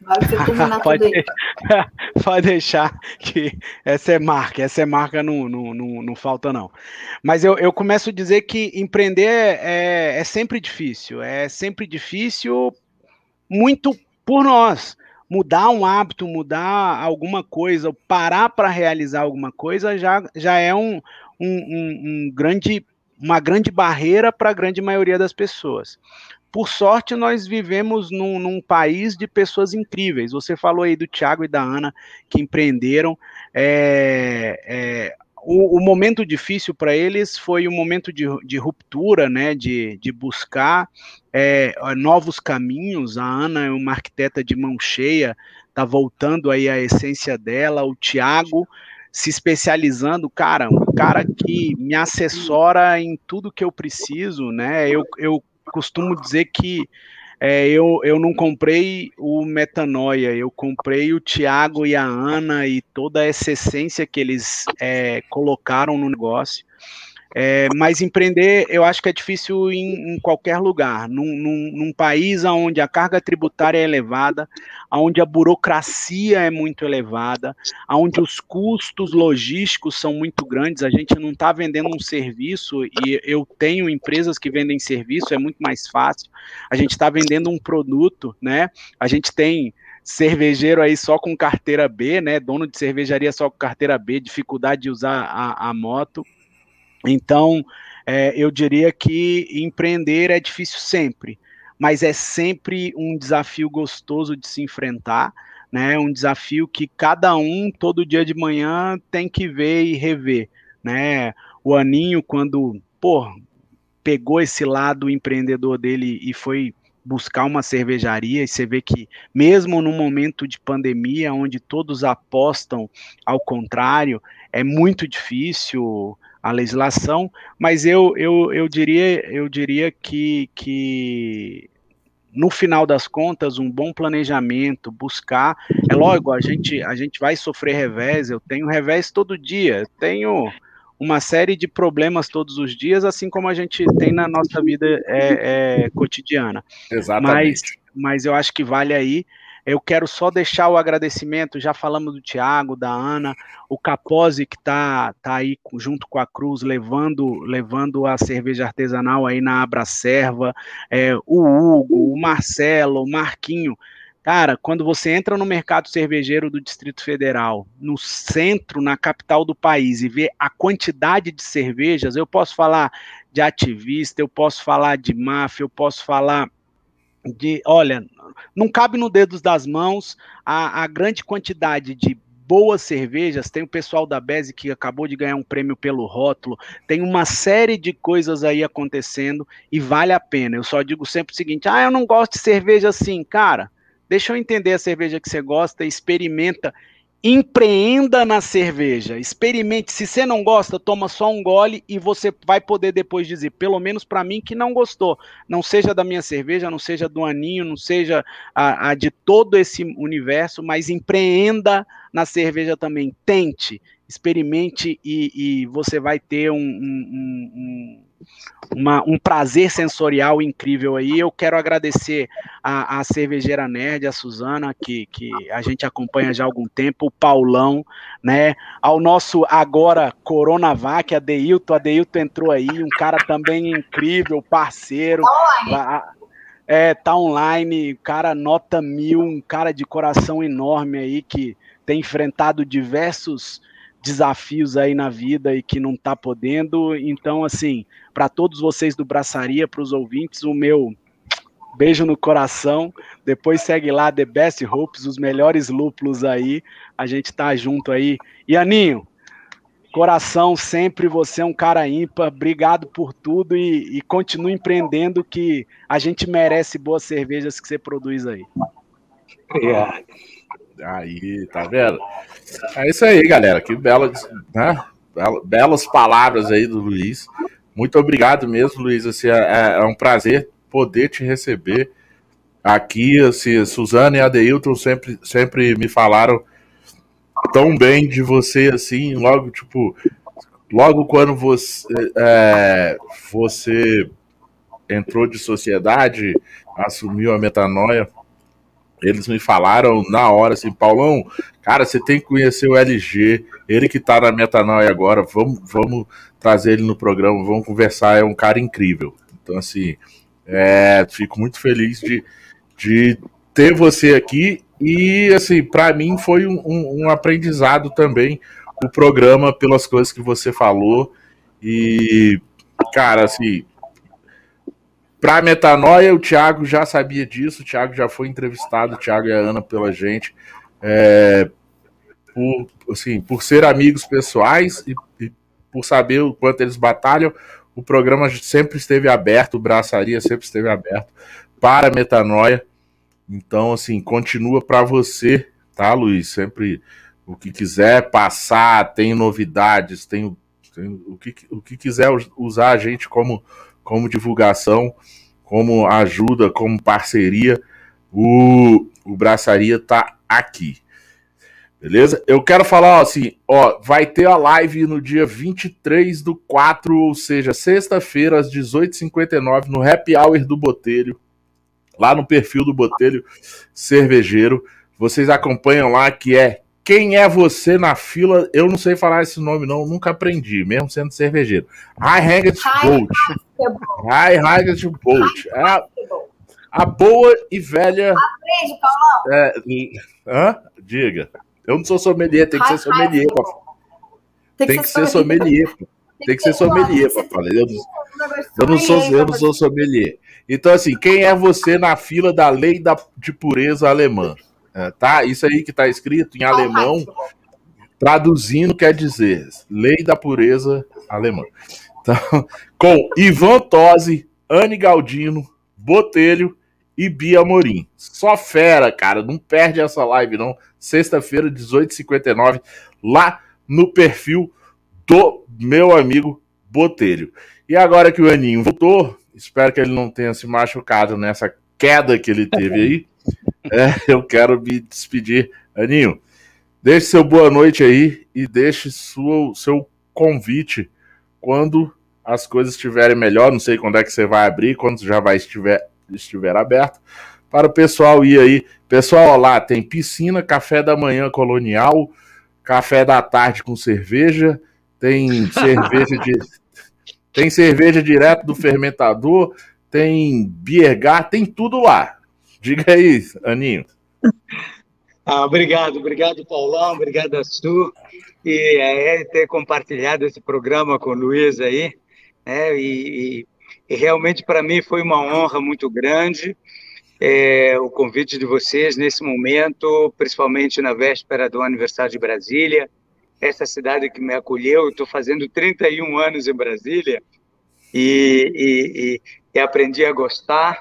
<laughs> pode, <laughs> pode deixar que essa é marca, essa é marca, não, não, não, não falta não. Mas eu, eu começo a dizer que empreender é, é sempre difícil, é sempre difícil muito por nós. Mudar um hábito, mudar alguma coisa, parar para realizar alguma coisa já, já é um, um, um, um grande, uma grande barreira para a grande maioria das pessoas. Por sorte, nós vivemos num, num, país de pessoas incríveis. Você falou aí do Tiago e da Ana que empreenderam. É, é, o, o, momento difícil para eles foi um momento de, de ruptura, né, de, de buscar é, novos caminhos. A Ana é uma arquiteta de mão cheia, está voltando aí à essência dela. O Tiago se especializando, cara, um cara que me assessora em tudo que eu preciso, né? Eu, eu costumo dizer que é, eu, eu não comprei o Metanoia, eu comprei o Tiago e a Ana e toda essa essência que eles é, colocaram no negócio. É, mas empreender, eu acho que é difícil em, em qualquer lugar. Num, num, num, país onde a carga tributária é elevada, onde a burocracia é muito elevada, onde os custos logísticos são muito grandes, a gente não está vendendo um serviço e eu tenho empresas que vendem serviço, é muito mais fácil. A gente está vendendo um produto, né? A gente tem cervejeiro aí só com carteira B, né? Dono de cervejaria só com carteira B, dificuldade de usar a, a moto. Então, é, eu diria que empreender é difícil sempre, mas é sempre um desafio gostoso de se enfrentar, né? Um desafio que cada um todo dia de manhã tem que ver e rever, né? O Aninho quando, pô, pegou esse lado empreendedor dele e foi buscar uma cervejaria e você vê que mesmo no momento de pandemia onde todos apostam ao contrário, é muito difícil a legislação, mas eu, eu, eu diria eu diria que, que no final das contas, um bom planejamento, buscar. É lógico, a gente, a gente vai sofrer revés, eu tenho revés todo dia, tenho uma série de problemas todos os dias, assim como a gente tem na nossa vida é, é, cotidiana. Exatamente. Mas, mas eu acho que vale aí. Eu quero só deixar o agradecimento, já falamos do Tiago, da Ana, o Capozzi que está tá aí junto com a Cruz, levando, levando a cerveja artesanal aí na Abracerva, é, o Hugo, o Marcelo, o Marquinho, Cara, quando você entra no mercado cervejeiro do Distrito Federal, no centro, na capital do país, e vê a quantidade de cervejas, eu posso falar de ativista, eu posso falar de máfia, eu posso falar de. Olha, não cabe no dedos das mãos a, a grande quantidade de boas cervejas, tem o pessoal da Beze que acabou de ganhar um prêmio pelo rótulo, tem uma série de coisas aí acontecendo e vale a pena. Eu só digo sempre o seguinte: ah, eu não gosto de cerveja assim, cara. Deixa eu entender a cerveja que você gosta, experimenta, empreenda na cerveja, experimente. Se você não gosta, toma só um gole e você vai poder depois dizer, pelo menos para mim que não gostou. Não seja da minha cerveja, não seja do Aninho, não seja a, a de todo esse universo, mas empreenda na cerveja também. Tente, experimente e, e você vai ter um, um, um uma, um prazer sensorial incrível aí. Eu quero agradecer a, a cervejeira nerd, a Suzana, que, que a gente acompanha já há algum tempo, o Paulão, né? Ao nosso agora Coronavac, a Deilton, a Deilton entrou aí, um cara também incrível, parceiro. É, tá online, cara nota mil, um cara de coração enorme aí que tem enfrentado diversos desafios aí na vida e que não está podendo. Então, assim, para todos vocês do Braçaria, para os ouvintes, o meu beijo no coração. Depois segue lá The Best Hopes, os melhores lúpulos aí. A gente tá junto aí. E Aninho, coração sempre, você é um cara ímpar. Obrigado por tudo e, e continue empreendendo que a gente merece boas cervejas que você produz aí. Obrigado. Aí, tá vendo? É isso aí, galera. Que belas, né? belas palavras aí do Luiz. Muito obrigado mesmo, Luiz. Assim, é, é um prazer poder te receber aqui. Assim, Suzana e Adeilton sempre, sempre me falaram tão bem de você, assim, logo, tipo, logo quando você, é, você entrou de sociedade, assumiu a metanoia, eles me falaram na hora assim, Paulão, cara, você tem que conhecer o LG, ele que tá na Metanoia agora, vamos, vamos trazer ele no programa, vamos conversar, é um cara incrível. Então, assim, é, fico muito feliz de, de ter você aqui e, assim, para mim foi um, um, um aprendizado também o programa pelas coisas que você falou e, cara, assim, para metanoia, o Thiago já sabia disso, o Thiago já foi entrevistado, o Thiago e a Ana pela gente, é, por, assim, por ser amigos pessoais e, e, por saber o quanto eles batalham, o programa sempre esteve aberto, o Braçaria sempre esteve aberto para a metanoia. Então, assim, continua para você, tá, Luiz? Sempre o que quiser passar, tem novidades, tem, tem o, que, o que quiser usar a gente como como divulgação, como ajuda, como parceria, o, o Braçaria tá aqui. Beleza? Eu quero falar assim, ó, vai ter a live no dia 23 do 4, ou seja, sexta-feira, às 18h59, no Happy Hour do Botelho, lá no perfil do Botelho Cervejeiro. Vocês acompanham lá, que é quem é você na fila? Eu não sei falar esse nome, não. Nunca aprendi, mesmo sendo cervejeiro. High Hanged Bolt. High Hanged Bolt. É a, a boa e velha. Aprende, Paulão. É, hã? Diga. Eu não sou sommelier, tem que ser sommelier. Tem, tem que ser sommelier. Tem que ser sommelier, papai. Eu não sou, eu não sou sommelier. Então, assim, quem é você na fila da lei da, de pureza alemã? É, tá? Isso aí que está escrito em alemão, traduzindo, quer dizer lei da pureza alemã. Então, <laughs> com Ivan Tosi, Anne Galdino, Botelho e Bia Morim. Só fera, cara. Não perde essa live, não. Sexta-feira, 18h59, lá no perfil do meu amigo Botelho. E agora que o Aninho voltou, espero que ele não tenha se machucado nessa queda que ele teve aí. <laughs> É, eu quero me despedir. Aninho, deixe seu boa noite aí e deixe sua, seu convite quando as coisas estiverem melhor. Não sei quando é que você vai abrir, quando já vai estiver, estiver aberto. Para o pessoal ir aí. Pessoal, lá tem piscina, café da manhã colonial, café da tarde com cerveja, tem <laughs> cerveja de tem cerveja direto do fermentador, tem biergar, tem tudo lá. Diga aí, Aninho. Ah, obrigado, obrigado, Paulão, obrigado a Su e é, ter compartilhado esse programa com o Luiz aí. É, e, e, realmente para mim foi uma honra muito grande é, o convite de vocês nesse momento, principalmente na véspera do aniversário de Brasília essa cidade que me acolheu. Estou fazendo 31 anos em Brasília e, e, e, e, aprendi a gostar.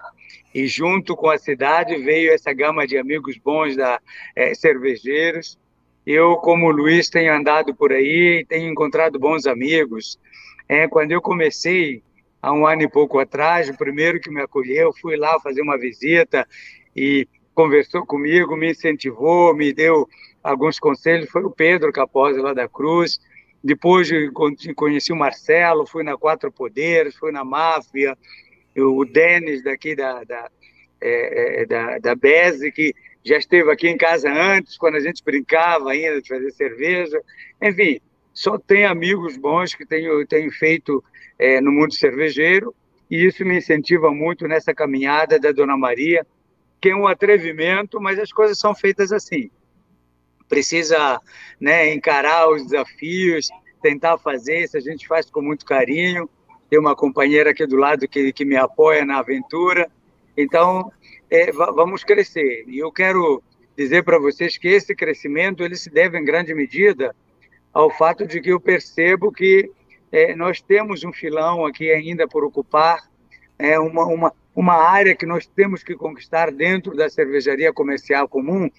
E junto com a cidade veio essa gama de amigos bons da é, cervejeiros. Eu, como Luiz, tenho andado por aí e tenho encontrado bons amigos. É, quando eu comecei, há um ano e pouco atrás, o primeiro que me acolheu, fui lá fazer uma visita e conversou comigo, me incentivou, me deu alguns conselhos, foi o Pedro Capozzi lá da Cruz, depois conheci o Marcelo, fui na Quatro Poderes, fui na Máfia, o Denis daqui da, da, é, é, da, da Beze, que já esteve aqui em casa antes, quando a gente brincava ainda de fazer cerveja. Enfim, só tem amigos bons que tenho, tenho feito é, no mundo cervejeiro, e isso me incentiva muito nessa caminhada da Dona Maria, que é um atrevimento, mas as coisas são feitas assim precisa né, encarar os desafios, tentar fazer isso, a gente faz com muito carinho. Tem uma companheira aqui do lado que, que me apoia na aventura. Então, é, vamos crescer. E eu quero dizer para vocês que esse crescimento ele se deve em grande medida ao fato de que eu percebo que é, nós temos um filão aqui ainda por ocupar, é uma, uma, uma área que nós temos que conquistar dentro da cervejaria comercial comum,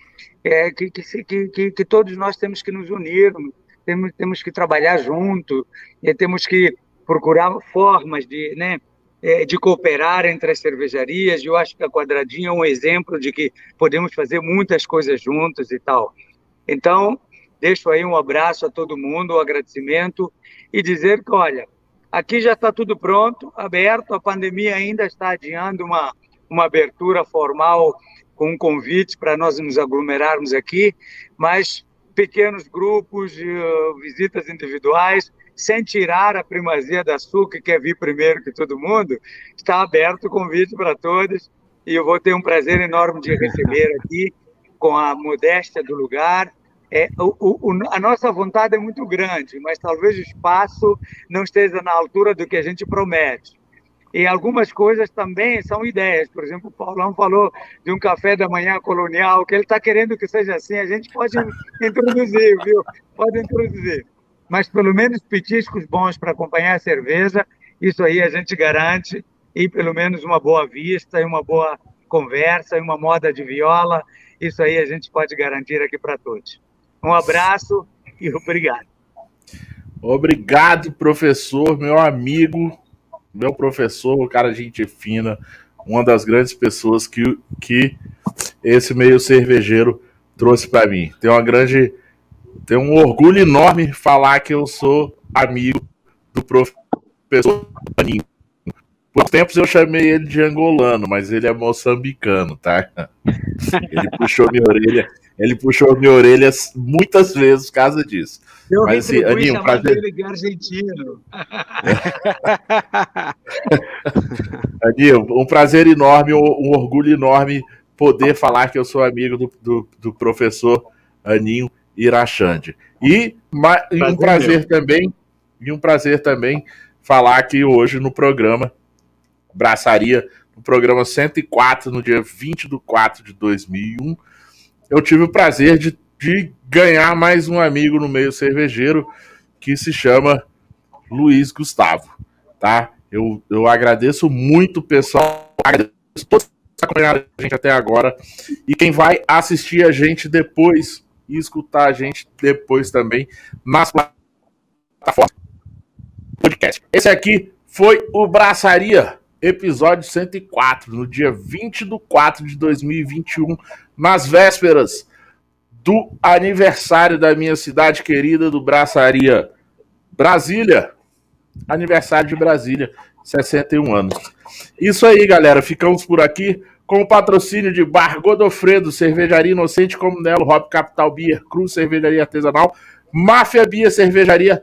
é que, que, que, que todos nós temos que nos unir, temos, temos que trabalhar junto, e temos que procurar formas de, né, é, de cooperar entre as cervejarias. Eu acho que a Quadradinha é um exemplo de que podemos fazer muitas coisas juntos e tal. Então, deixo aí um abraço a todo mundo, um agradecimento e dizer que, olha, Aqui já está tudo pronto, aberto. A pandemia ainda está adiando uma, uma abertura formal com um convite para nós nos aglomerarmos aqui, mas pequenos grupos, uh, visitas individuais, sem tirar a primazia da Sul, que quer vir primeiro que todo mundo, está aberto o convite para todos e eu vou ter um prazer enorme de receber <laughs> aqui com a modéstia do lugar é, o, o, a nossa vontade é muito grande, mas talvez o espaço não esteja na altura do que a gente promete. E algumas coisas também são ideias. Por exemplo, o Paulão falou de um café da manhã colonial, que ele está querendo que seja assim. A gente pode <laughs> introduzir, viu? Pode introduzir. Mas pelo menos petiscos bons para acompanhar a cerveja, isso aí a gente garante. E pelo menos uma boa vista, e uma boa conversa, e uma moda de viola, isso aí a gente pode garantir aqui para todos. Um abraço e obrigado. Obrigado, professor, meu amigo, meu professor, cara, gente fina, uma das grandes pessoas que, que esse meio cervejeiro trouxe para mim. Tem uma grande, tem um orgulho enorme falar que eu sou amigo do professor Aninho. Por tempos eu chamei ele de angolano, mas ele é moçambicano, tá? <laughs> Ele puxou minha orelha ele puxou minha orelha muitas vezes por causa disso. Eu Mas assim, Aninho, um prazer. Ele de argentino. <laughs> Aninho, um prazer enorme, um orgulho enorme poder falar que eu sou amigo do, do, do professor Aninho Irachande. E, e um prazer meu. também, e um prazer também falar aqui hoje no programa Braçaria, no programa 104, no dia 20 de 4 de 2001. Eu tive o prazer de, de ganhar mais um amigo no meio cervejeiro que se chama Luiz Gustavo, tá? Eu, eu agradeço muito, pessoal. Agradeço todos que acompanharam a gente até agora. E quem vai assistir a gente depois e escutar a gente depois também nas plataformas podcast. Esse aqui foi o Braçaria, episódio 104, no dia 20 de 4 de 2021, nas vésperas do aniversário da minha cidade querida do Braçaria Brasília. Aniversário de Brasília, 61 anos. Isso aí, galera. Ficamos por aqui com o patrocínio de Bar Godofredo, Cervejaria Inocente Comunelo, Hop Capital Beer, Cruz Cervejaria Artesanal, Máfia Bia Cervejaria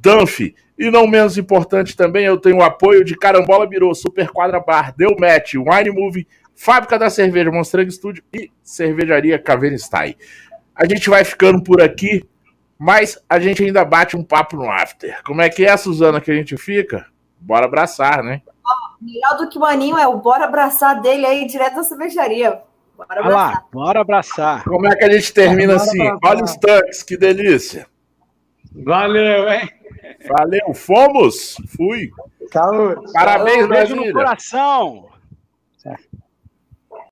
Dunphy. E não menos importante também, eu tenho o apoio de Carambola Birô, Super Quadra Bar, Deu Match, Wine Movie, Fábrica da Cerveja, Monstrango Studio e Cervejaria Cavenstein. A gente vai ficando por aqui, mas a gente ainda bate um papo no after. Como é que é, Suzana, que a gente fica? Bora abraçar, né? Melhor do que o Maninho é o bora abraçar dele aí, direto da cervejaria. Bora abraçar. Lá, bora abraçar. Como é que a gente termina bora assim? Abraçar. Olha os tanques, que delícia. Valeu, hein? Valeu, fomos. Fui. Saúde. Parabéns, Beijo no coração.